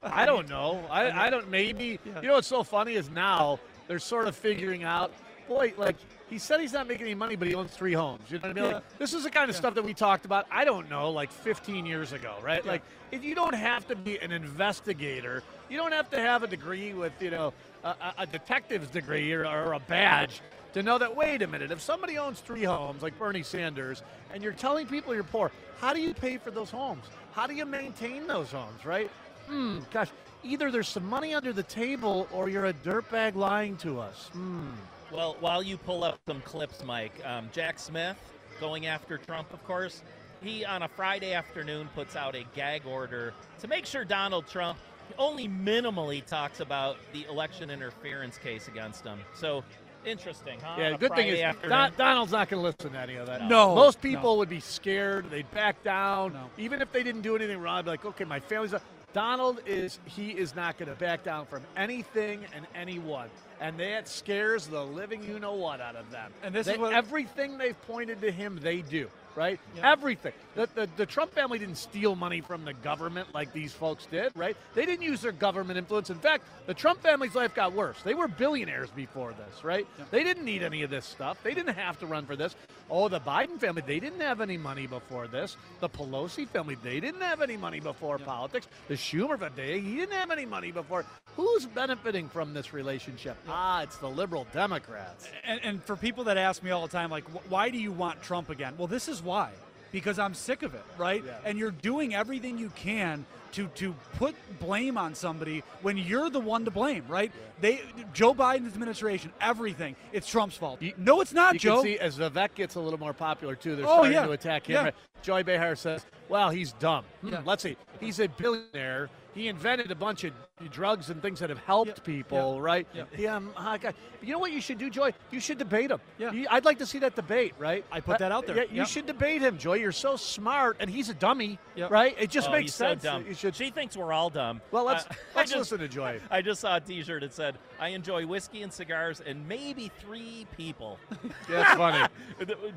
I don't know. I, I don't. Maybe. You know what's so funny is now they're sort of figuring out. Boy, like he said, he's not making any money, but he owns three homes. You know what I mean? Yeah. Like, this is the kind of stuff that we talked about. I don't know, like 15 years ago, right? Like, if you don't have to be an investigator, you don't have to have a degree with, you know, a, a- a detective's degree or, or a badge to know that. Wait a minute, if somebody owns three homes, like Bernie Sanders, and you're telling people you're poor, how do you pay for those homes? How do you maintain those homes, right? Hmm, gosh, either there's some money under the table or you're a dirtbag lying to us. Hmm. Well, while you pull up some clips, Mike, um, Jack Smith going after Trump, of course, he on a Friday afternoon puts out a gag order to make sure Donald Trump only minimally talks about the election interference case against him. So interesting, huh? Yeah, a good thing is. Don, Donald's not going to listen to any of that. No, most no. people would be scared. They'd back down, No. even if they didn't do anything wrong. I'd be like, okay, my family's. Donald is he is not going to back down from anything and anyone, and that scares the living you know what out of them. And this They- is what- everything they've pointed to him, they do. Right? Yeah. Everything. The, the, the Trump family didn't steal money from the government like these folks did, right? They didn't use their government influence. In fact, the Trump family's life got worse. They were billionaires before this, right? They didn't need any of this stuff. They didn't have to run for this. Oh, the Biden family, they didn't have any money before this. The Pelosi family, they didn't have any money before politics. The Schumer family, he didn't have any money before. Who's benefiting from this relationship? Ah, it's the liberal Democrats. and, and for people that ask me all the time, like, why do you want Trump again? Well, this is why. Because I'm sick of it, right? Yeah. And you're doing everything you can to to put blame on somebody when you're the one to blame, right? They Joe Biden's administration, everything, it's Trump's fault. You, no, it's not, You Joe. can see as Vivek gets a little more popular too, they're Oh, starting yeah. to attack him. Yeah. Right? Joy Behar says, "Well, he's dumb." Hmm, Yeah. Let's see. He's a billionaire. He invented a bunch of drugs and things that have helped people, right? Yeah. Yeah. um, uh, guy- you know what you should do, Joy? You should debate him. Yeah. You- I'd like to see that debate, right? I put that out there. Yeah, you Yep. should debate him, Joy. You're so smart, and he's a dummy, Yep. right? It just Oh, makes he's sense. So dumb. You should. She thinks we're all dumb. Well, let's Uh, (laughs) I let's just- listen to Joy. (laughs) I just saw a T-shirt that said, "I enjoy whiskey and cigars and maybe three people." (laughs) That's funny.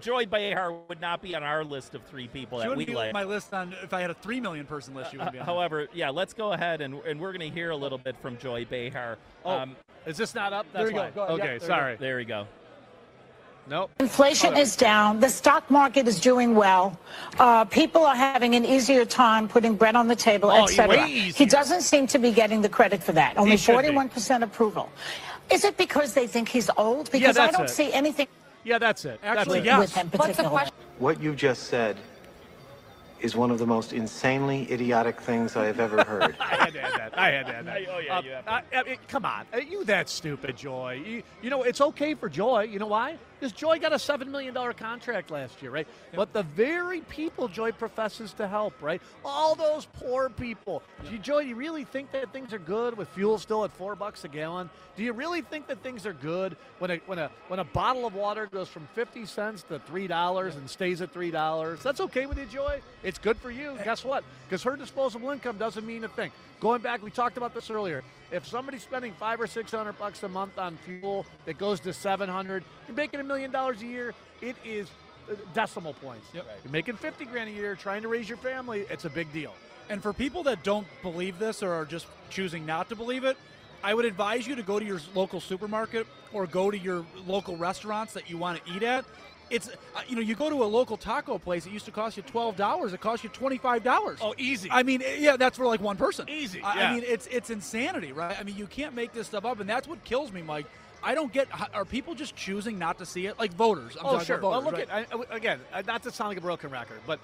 Joy Behar would not be on our list of three people She that wouldn't we be like. on my list on if I had a three million person list. She wouldn't be on. there. However, yeah, let's go ahead and, and we're going to hear a little bit from Joy Behar. Oh, Um, is this not up? there you go. why. Go ahead. Okay, Yep, there you go. sorry. there we go. Nope. Inflation is down. The stock market is doing well. Uh, people are having an easier time putting bread on the table, Oh, etc. He doesn't seem to be getting the credit for that. Only 41% approval. Is it because they think he's old? Because I that's don't it. see anything Yeah, that's it. Actually, it. yes. with him particularly. What you just said is one of the most insanely idiotic things I have ever heard. (laughs) I had to add that. I had to add that. (laughs) Oh, yeah, Uh, you have uh, I mean, come on. Are you that stupid, Joy? You, you know, it's okay for Joy. You know why? Because Joy got a $7 million contract last year, right? But the very people Joy professes to help, right? All those poor people. Do you, Joy, do you really think that things are good with fuel still at four bucks a gallon? Do you really think that things are good when a, when a, when a bottle of water goes from 50 cents to $3 and stays at $3? That's okay with you, Joy? It's good for you. Eh. Guess what? Because her disposable income doesn't mean a thing. Going back, we talked about this earlier. If somebody's spending five or six hundred bucks a month on fuel that goes to seven hundred, you're making a million dollars a year. It is uh, decimal points. You're making fifty grand a year, trying to raise your family. It's a big deal. And for people that don't believe this or are just choosing not to believe it, I would advise you to go to your local supermarket or go to your local restaurants that you want to eat at. It's uh, you know you go to a local taco place. It used to cost you twelve dollars. It costs you twenty five dollars. Oh, easy. I mean, yeah, that's for like one person. Easy. I, I mean, it's it's insanity, right? I mean, you can't make this stuff up, and that's what kills me, Mike. I don't get. Are people just choosing not to see it, like voters? I'm oh, sure. about well, look right? at I, again. uh, Not to sound like a broken record, but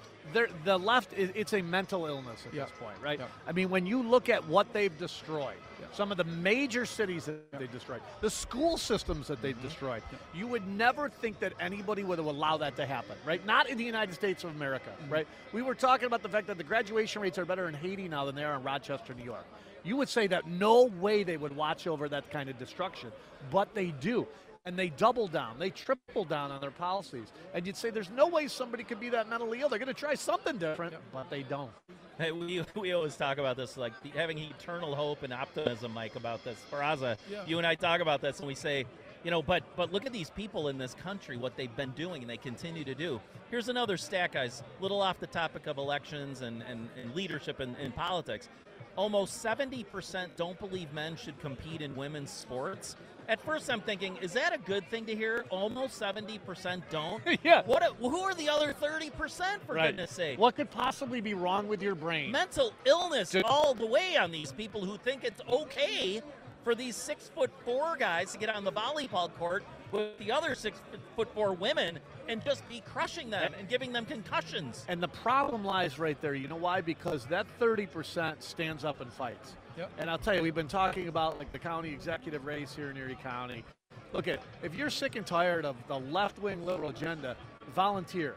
the left is it's a mental illness at Yeah. this point, right? Yeah. I mean, when you look at what they've destroyed, some of the major cities that they destroyed, the school systems that Mm-hmm. they've destroyed, you would never think that anybody would allow that to happen, right? Not in the United States of America, Mm-hmm. right? We were talking about the fact that the graduation rates are better in Haiti now than they are in Rochester, New York. You would say that no way they would watch over that kind of destruction, but they do. And they double down, they triple down on their policies. And you'd say there's no way somebody could be that mentally ill. They're going to try something different, but they don't. Hey, we, (laughs) we always talk about this, like the- having eternal hope and optimism, Mike, about this. Sparaza, Yeah. you and I talk about this, and we say, you know, but but look at these people in this country, what they've been doing, and they continue to do. Here's another stat, guys. Little off the topic of elections and, and, and leadership in, in politics. Almost 70% don't believe men should compete in women's sports. At first, I'm thinking, is that a good thing to hear? Almost 70% don't. (laughs) yeah. What? A, who are the other 30%? For Right. goodness sake. What could possibly be wrong with your brain? Mental illness Did- all the way on these people who think it's okay for these six foot four guys to get on the volleyball court with the other six foot four women and just be crushing them and giving them concussions. And the problem lies right there. You know why? Because that 30% stands up and fights. Yep. And I'll tell you, we've been talking about like the county executive race here in Erie County. Look at if you're sick and tired of the left-wing liberal agenda, volunteer.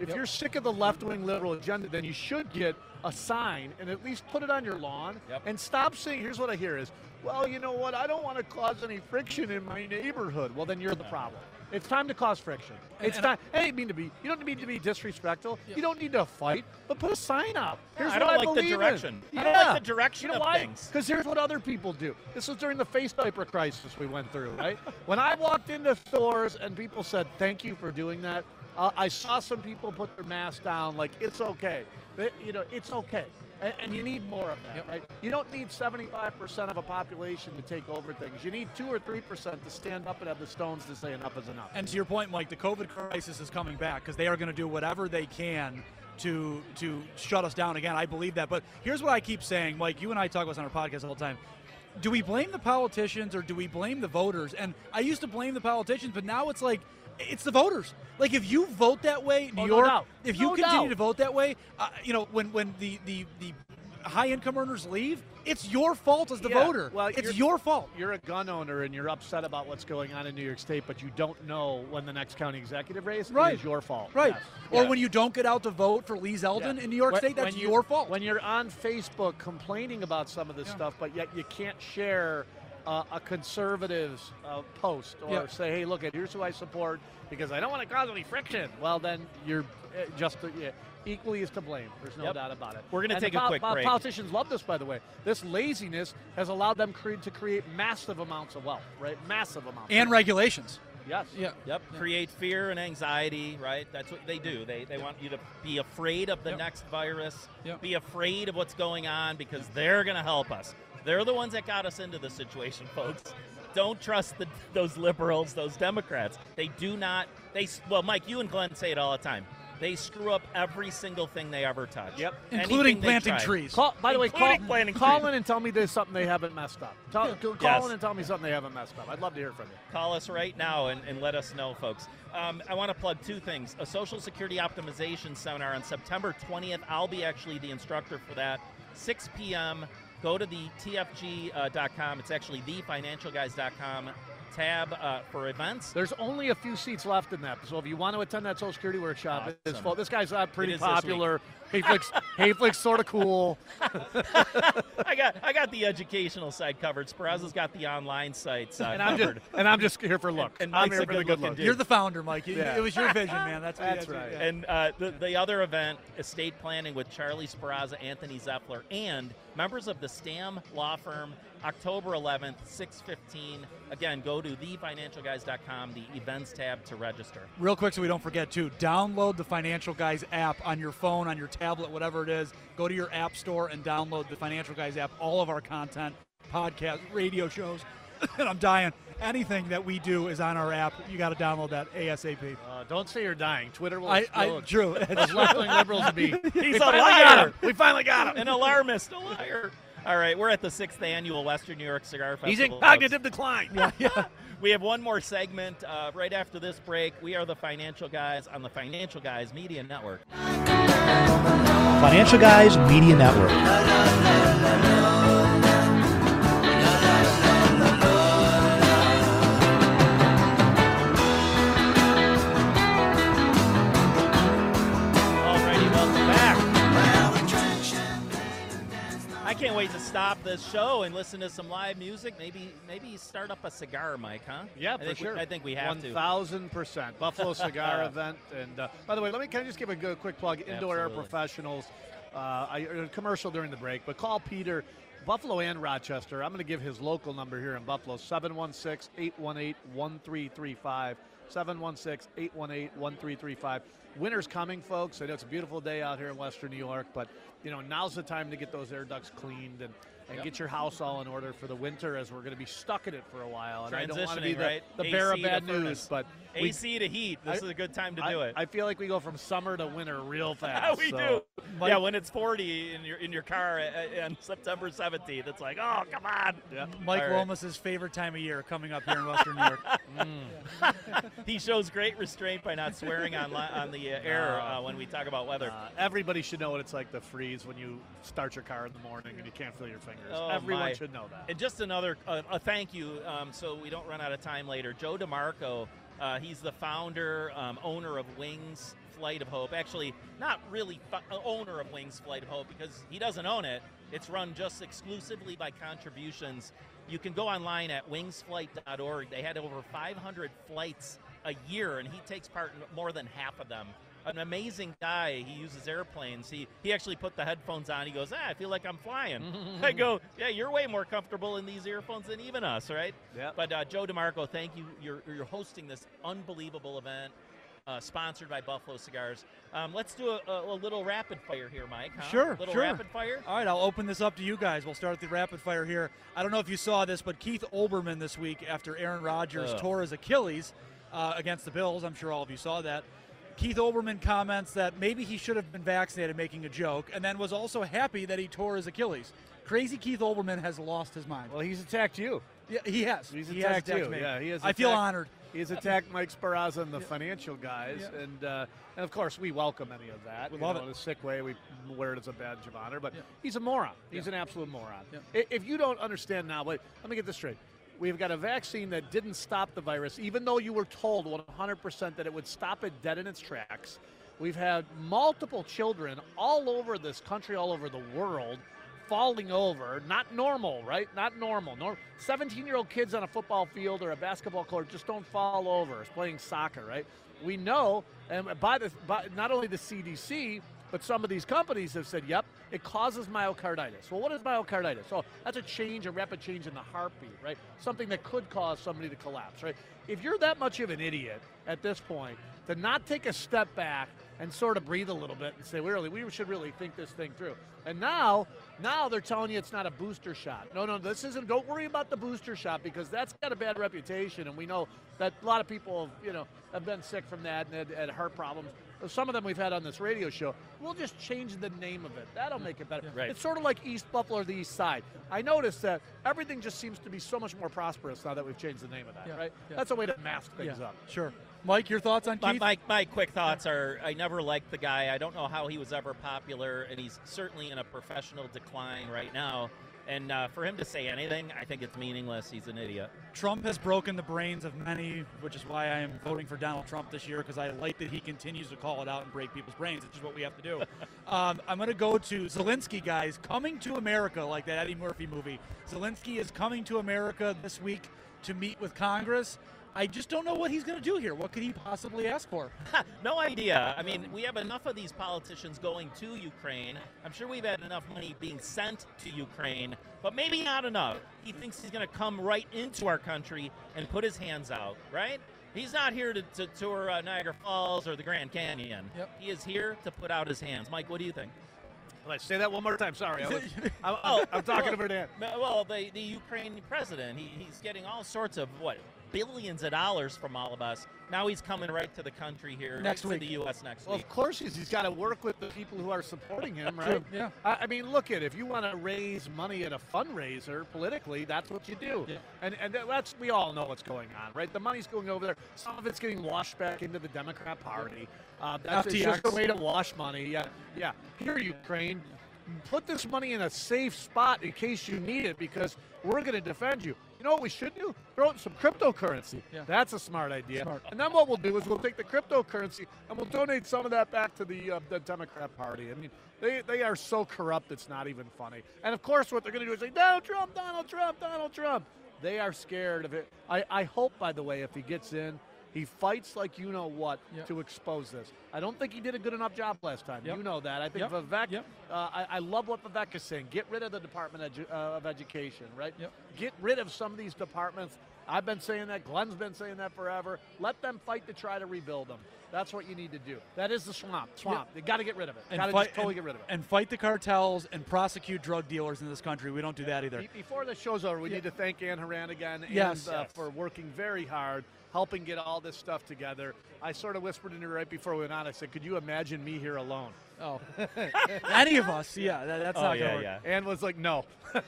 If Yep. you're sick of the left-wing liberal agenda, then you should get a sign and at least put it on your lawn Yep. and stop saying, here's what I hear is, well, you know what, I don't want to cause any friction in my neighborhood. Well, then you're the problem. It's time to cause friction. It's and time. I didn't mean to be. You don't need to be disrespectful. You don't need to fight, but put a sign up. Here's I what don't I like the believe in. direction. I Yeah. don't like the direction you know of why? things. Because here's what other people do. This was during the face diaper crisis we went through, right? (laughs) when I walked into stores and people said, "Thank you for doing that," uh, I saw some people put their mask down, like it's okay. They- you know, it's okay. And, and you need more of that, right? You don't need 75% of a population to take over things. You need 2 or 3% to stand up and have the stones to say enough is enough. And to your point, Mike, the COVID crisis is coming back because they are going to do whatever they can to to shut us down again. I believe that. But here's what I keep saying, Mike. You and I talk about this on our podcast all the time. Do we blame the politicians or do we blame the voters? And I used to blame the politicians, but now it's like it's the voters. Like if you vote that way, New Oh, York. doubt. if you No continue doubt. to vote that way, uh, you know when when the the the high income earners leave, it's your fault as the Yeah, voter. Well, it's your fault. You're a gun owner and you're upset about what's going on in New York State, but you don't know when the next county executive race Right. is your fault. Right. Yes. Or Yeah. when you don't get out to vote for Lee Zeldin Yeah. in New York When- State, that's you- your fault. When you're on Facebook complaining about some of this stuff, but yet you can't share uh, a conservative's uh, post or Yeah. say, "Hey, look, at here's who I support," because I don't want to cause any friction. Well, then you're uh, just uh, yeah, equally is to blame. There's no Yep. doubt about it. We're gonna take the a quick pol- break. Politicians love this, by the way. This laziness has allowed them cre- to create massive amounts of wealth, right? Massive amounts. and regulations. Yes. Yeah. Yep. Create fear and anxiety, right? That's what they do. They, they want you to be afraid of the Yep. next virus, Yep. be afraid of what's going on because they're going to help us. They're the ones that got us into this situation, folks. Don't trust the, those liberals, those Democrats. They do not. They well, Mike, you and Glenn say it all the time. They screw up every single thing they ever touch. Yep. Including Anything planting trees. Call, by the way, call, planting call trees. in and tell me there's something they haven't messed up. Tell, Call Yes. in and tell me something they haven't messed up. I'd love to hear from you. Call us right now and, and let us know, folks. Um, I want to plug two things. A Social Security Optimization Seminar on September 20th. I'll be actually the instructor for that. 6 p.m. Go to the TFG.com. It's actually thefinancialguys.com tab uh, for events. There's only a few seats left in that, so if you want to attend that Social Security workshop, it's Awesome. full. This guy's uh, pretty It is this popular. Hayflick's, Hayflick's sort of cool. (laughs) I got I got the educational side covered. Sparaza's got the online sites uh, and I'm just covered. and I'm just here for looks. And I'm Mike's here a for the good good-looking dude. You're the founder, Mike. It- Yeah. It was your vision, man. That's what you That's had to do. right. Yeah. And uh, the, the other event, estate planning with Charlie Sparaza, Anthony Zeffler, and members of the Stamm Law Firm, October 11th, 6:15. Again, go to thefinancialguys.com, the events tab to register. Real quick, so we don't forget to download the Financial Guys app on your phone, on your tablet, whatever it is. Go to your app store and download the Financial Guys app. All of our content, podcast, radio shows, (coughs) and I'm dying. Anything that we do is on our app. You got to download that ASAP. Uh, don't say you're dying. Twitter will I- I- explode. true. (laughs) Those left-wing liberals will be. (laughs) He's we a finally liar. got him. We finally got him. An alarmist, (laughs) a liar. All right, we're at the sixth annual Western New York Cigar Festival. He's in cognitive decline. Yeah. We have one more segment uh, right after this break. We are the Financial Guys on the Financial Guys Media Network. Financial Guys Media Network. Can't wait to stop this show and listen to some live music. Maybe, maybe start up a cigar, Mike. Huh? Yeah, I for think we- sure. I think we have One to. thousand percent. Buffalo (laughs) Cigar event, and uh, by the way, let me kind of just give a good, quick plug. Indoor Air Professionals. Uh, I a commercial during the break, but call Peter. Buffalo and Rochester. I'm going to give his local number here in Buffalo 716 818 1335. 716 818 1335. Winter's coming, folks. I know it's a beautiful day out here in Western New York, but you know now's the time to get those air ducts cleaned and, and Yep. get your house all in order for the winter, as we're going to be stuck in it for a while. And I don't want to be the, right? the bearer of bad news, but we- AC to heat. This I- is a good time to I- do it. I feel like we go from summer to winter real (laughs) fast. we so- do. yeah, when it's 40 in your in your car uh, on September 17th, it's like, oh, come on. Yeah. Mike All right. Lomas's favorite time of year coming up here in Western New York. (laughs) (laughs) he shows great restraint by not swearing on li- on the uh, air uh, when we talk about weather. Uh, everybody should know what it's like to freeze when you start your car in the morning and you can't feel your fingers. Oh, Everyone my. should know that. And just another uh, a thank you, um, so we don't run out of time later. Joe DeMarco, uh, he's the founder, um, owner of Wings Flight of Hope. Actually, not really fu- uh, owner of Wings Flight of Hope because he doesn't own it. It's run just exclusively by contributions. You can go online at wingsflight.org. They had over 500 flights a year, and he takes part in more than half of them. An amazing guy. He uses airplanes. He he actually put the headphones on. He goes, ah, I feel like I'm flying. (laughs) I go, yeah, you're way more comfortable in these earphones than even us, right? Yep. But uh, Joe DeMarco, thank you. You're you're hosting this unbelievable event. Uh, sponsored by Buffalo Cigars. Um, let's do a, a, a little rapid fire here, Mike. Huh? Sure, little sure. rapid fire. All right, I'll open this up to you guys. We'll start the rapid fire here. I don't know if you saw this, but Keith Olbermann this week, after Aaron Rodgers Ugh. tore his Achilles uh, against the Bills, I'm sure all of you saw that. Keith Olbermann comments that maybe he should have been vaccinated, making a joke, and then was also happy that he tore his Achilles. Crazy Keith Olbermann has lost his mind. Well, he's attacked you. Yeah, he has. He's He has attacked, you. me. Yeah, he has. I feel honored. He's attacked Mike Sparaza and the financial guys, Yeah. and uh, and of course we welcome any of that. We love know, it. In a sick way, we wear it as a badge of honor. But Yeah. he's a moron. He's Yeah. an absolute moron. Yeah. If you don't understand now, wait, let me get this straight. We've got a vaccine that didn't stop the virus, even though you were told 100% that it would stop it dead in its tracks. We've had multiple children all over this country, all over the world, falling over. Not normal, right? Not normal. Nor 17 year old kids on a football field or a basketball court just don't fall over. It's playing soccer, right? We know, and by the by, not only the CDC, but some of these companies have said, yep, it causes myocarditis. Well, what is myocarditis? So that's a change, a rapid change in the heartbeat, right? Something that could cause somebody to collapse, right? If you're that much of an idiot at this point, to not take a step back and sort of breathe a little bit and say, we really, we should really think this thing through. And now, now they're telling you it's not a booster shot. No, no, this isn't. Don't worry about the booster shot because that's got a bad reputation, and we know that a lot of people, have, you know, have been sick from that and had, had heart problems. Some of them we've had on this radio show. We'll just change the name of it. That'll mm. make it better. Right. It's sort of like East Buffalo or the East Side. I noticed that everything just seems to be so much more prosperous now that we've changed the name of that. Yeah, Right? yeah. That's a way to mask things Yeah, up. Sure. Mike, your thoughts on My, Keith? my, my quick thoughts are I never liked the guy. I don't know how he was ever popular, and he's certainly in a professional decline right now. And uh, for him to say anything, I think it's meaningless. He's an idiot. Trump has broken the brains of many, which is why I am voting for Donald Trump this year because I like that he continues to call it out and break people's brains. It's just what we have to do. (laughs) um, I'm going to go to Zelensky, guys, coming to America like that Eddie Murphy movie. Zelensky is coming to America this week to meet with Congress. I just don't know what he's going to do here. What could he possibly ask for? (laughs) no idea. I mean, we have enough of these politicians going to Ukraine. I'm sure we've had enough money being sent to Ukraine, but maybe not enough. He thinks he's going to come right into our country and put his hands out, right? He's not here to, to tour uh, Niagara Falls or the Grand Canyon. Yep. He is here to put out his hands. Mike, what do you think? Let's say that one more time. Sorry, I was, (laughs) I'm, Oh, I'm talking well, over Dan. Well, the, the Ukraine president, he, he's getting all sorts of what billions of dollars from all of us. Now he's coming right to the country here Next to week. the U.S. next Well, week. of course he's, he's got to work with the people who are supporting him, right? Yeah. I, I mean, look at it. if you want to raise money at a fundraiser politically, that's what you do. Yeah. And and that's we all know what's going on, right? The money's going over there. Some of it's getting washed back into the Democrat Party. Uh, that's it's just a way to wash money. Yeah, yeah. Here, Ukraine, put this money in a safe spot in case you need it, because we're going to defend you. You know what we should do? Throw in some cryptocurrency. Yeah. That's a smart idea. Smart. And then what we'll do is we'll take the cryptocurrency and we'll donate some of that back to the uh, the Democrat Party. I mean, they, they are so corrupt it's not even funny. And of course, what they're going to do is say, Donald Trump, Donald Trump, Donald Trump. They are scared of it. I, I hope, by the way, if he gets in, he fights like you know what Yep. to expose this. I don't think he did a good enough job last time. Yep. You know that. I think Yep. Vivek. Uh, I, I love what Vivek is saying. Get rid of the Department edu- uh, of Education, right? Get rid of some of these departments. I've been saying that. Glenn's been saying that forever. Let them fight to try to rebuild them. That's what you need to do. That is the swamp. Swamp. They got to get rid of it. Got to totally and- get rid of it. And fight the cartels and prosecute drug dealers in this country. We don't do that either. Be- Before the show's over, we Yeah. need to thank Ann Horan again Yes. and, uh, Yes. for working very hard, helping get all this stuff together. I sort of whispered in her right before we went on. I said, "Could you imagine me here alone?" Oh, (laughs) any of us? Yeah, that, that's Oh, not yeah, gonna work. yeah. Ann was like, "No." (laughs)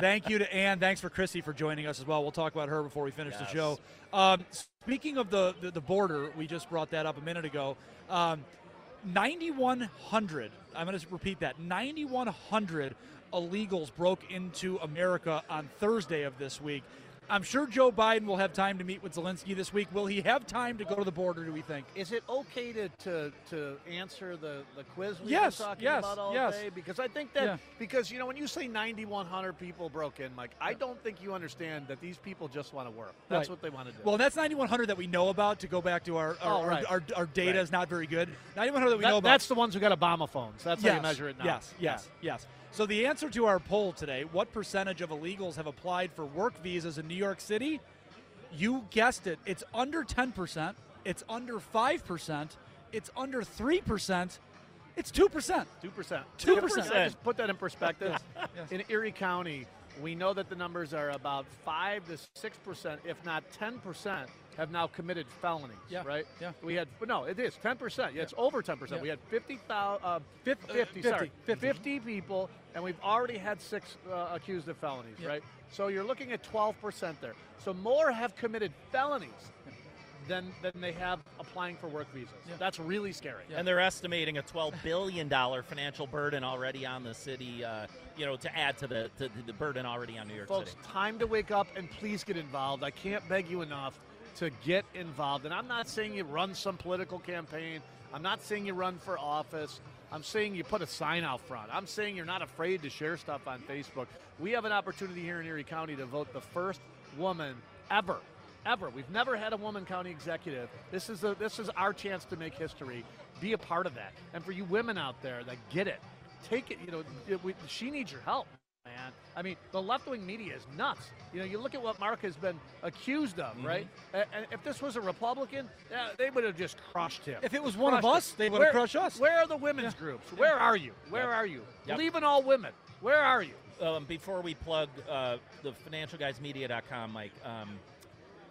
Thank you to Ann. Thanks for Chrissy for joining us as well. We'll talk about her before we finish Yes. the show. Um, speaking of the, the the border, we just brought that up a minute ago. Um, 9,100. I'm going to repeat that. 9,100 illegals broke into America on Thursday of this week. I'm sure Joe Biden will have time to meet with Zelensky this week. Will he have time to go to the border? Do we think? Is it okay to, to, to answer the, the quiz we've Yes, been talking yes, about all yes. day? Because I think that Yeah. because you know when you say 9,100 people broke in, Mike, I don't think you understand that these people just want to work. That's Right. what they want to do. Well, that's 9,100 that we know about. To go back to our our, Oh, right. our, our, our data Right. is not very good. 9,100 that we That- know about. that's the ones who got Obama phones. That's how you measure it now. Yes, yes, yes. So the answer to our poll today: What percentage of illegals have applied for work visas in New York City? You guessed it. It's under 10 percent. It's under five percent. It's under three percent. It's two percent. Two percent. 2%. I just put that in perspective. (laughs) Yes, yes. In Erie County, we know that the numbers are about five to six percent, if not ten percent, have now committed felonies. Yeah, Right. yeah. We had, but no, it is ten percent. Yeah, it's over ten percent. Yeah. We had fifty thousand, uh, Fif- uh, 50, 50, sorry, 50. 50 people, and we've already had six uh, accused of felonies. Yeah. Right. So you're looking at twelve percent there. So more have committed felonies. Than, than they have applying for work visas. Yeah. That's really scary. Yeah. And they're estimating a $12 billion financial burden already on the city, uh, you know, to add to the, to the burden already on New York City. Folks, City. time to wake up and please get involved. I can't beg you enough to get involved. And I'm not saying you run some political campaign. I'm not saying you run for office. I'm saying you put a sign out front. I'm saying you're not afraid to share stuff on Facebook. We have an opportunity here in Erie County to vote the first woman ever. Ever. We've never had a woman county executive. This is a, this is our chance to make history. Be a part of that. And for you women out there that get it, take it. You know, it- we, she needs your help. I mean, the left wing media is nuts. You know, you look at what Mark has been accused of, right? And, if this was a Republican, yeah, they would have just crushed him. If it was one of us, him. they would have crushed us. Where are the women's groups? Where are you? Where Yep. are you? Yep. In all women. Where are you? Um, before we plug uh, the financialguysmedia.com, Mike, um,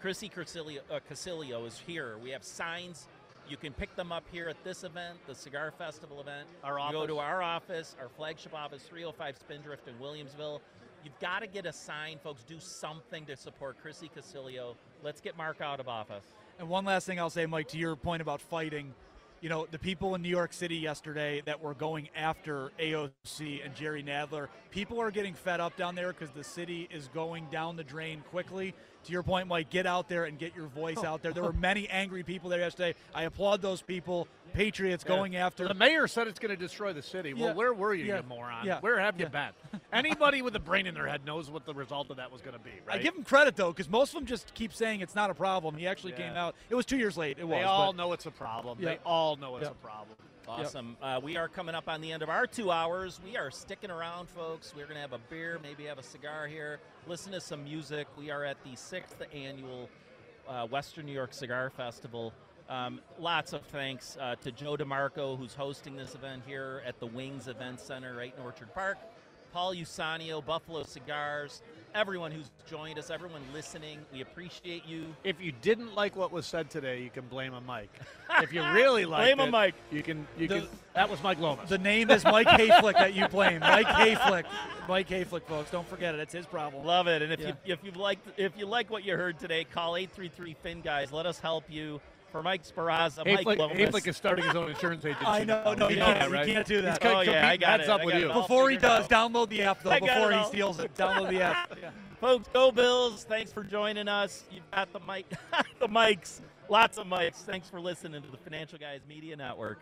Chrissy Casilio, uh, Casilio is here. We have signs. You can pick them up here at this event, the Cigar Festival event. Our You go to our office, our flagship office, 305 Spindrift in Williamsville. You've got to get a sign, folks. Do something to support Chrissy Casilio. Let's get Mark out of office. And one last thing I'll say, Mike, to your point about fighting, you know, the people in New York City yesterday that were going after AOC and Jerry Nadler, people are getting fed up down there because the city is going down the drain quickly. To your point, Mike, get out there and get your voice out there. There were many angry people there yesterday. I applaud those people. Patriots going after The mayor said it's going to destroy the city. Well, where were you, Yeah. you moron? Yeah. Where have you Yeah. been? (laughs) Anybody with a brain in their head knows what the result of that was going to be, right? I give him credit though, because most of them just keep saying it's not a problem. He actually Yeah. came out. It was two years late. It was. They all but- know it's a problem. Yeah. They all know it's Yeah. a problem. Awesome. Uh, we are coming up on the end of our two hours. We are sticking around, folks. We're going to have a beer, maybe have a cigar here, listen to some music. We are at the sixth annual uh, Western New York Cigar Festival. Um, lots of thanks uh, to Joe DeMarco, who's hosting this event here at the Wings Event Center right in Orchard Park. Paul Usanio, Buffalo Cigars, everyone who's joined us, everyone listening. We appreciate you. If you didn't like what was said today, you can blame a Mike. (laughs) if you really like Blame a it, Mike. You can. You The- can. That was Mike Lomas. The name is Mike Hayflick that you blame. Mike Hayflick. Mike Hayflick, folks. Don't forget it. It's his problem. Love it. And if Yeah. you if you like if you like what you heard today, call 833 Fin guys. Let us help you. For Mike Sparaza, Mike Hayflick, Lomas. Hayflick is starting his own insurance agency. I know, no, You you know can't, that, you right? can't do that. He's Oh, yeah, I got heads it. up I with got you. it Before he does, out. download the app though. I Before he steals it, download the app. Yeah. (laughs) Folks, go Bills. Thanks for joining us. You've got the mic (laughs) the mics. Lots of mics. Thanks for listening to the Financial Guys Media Network.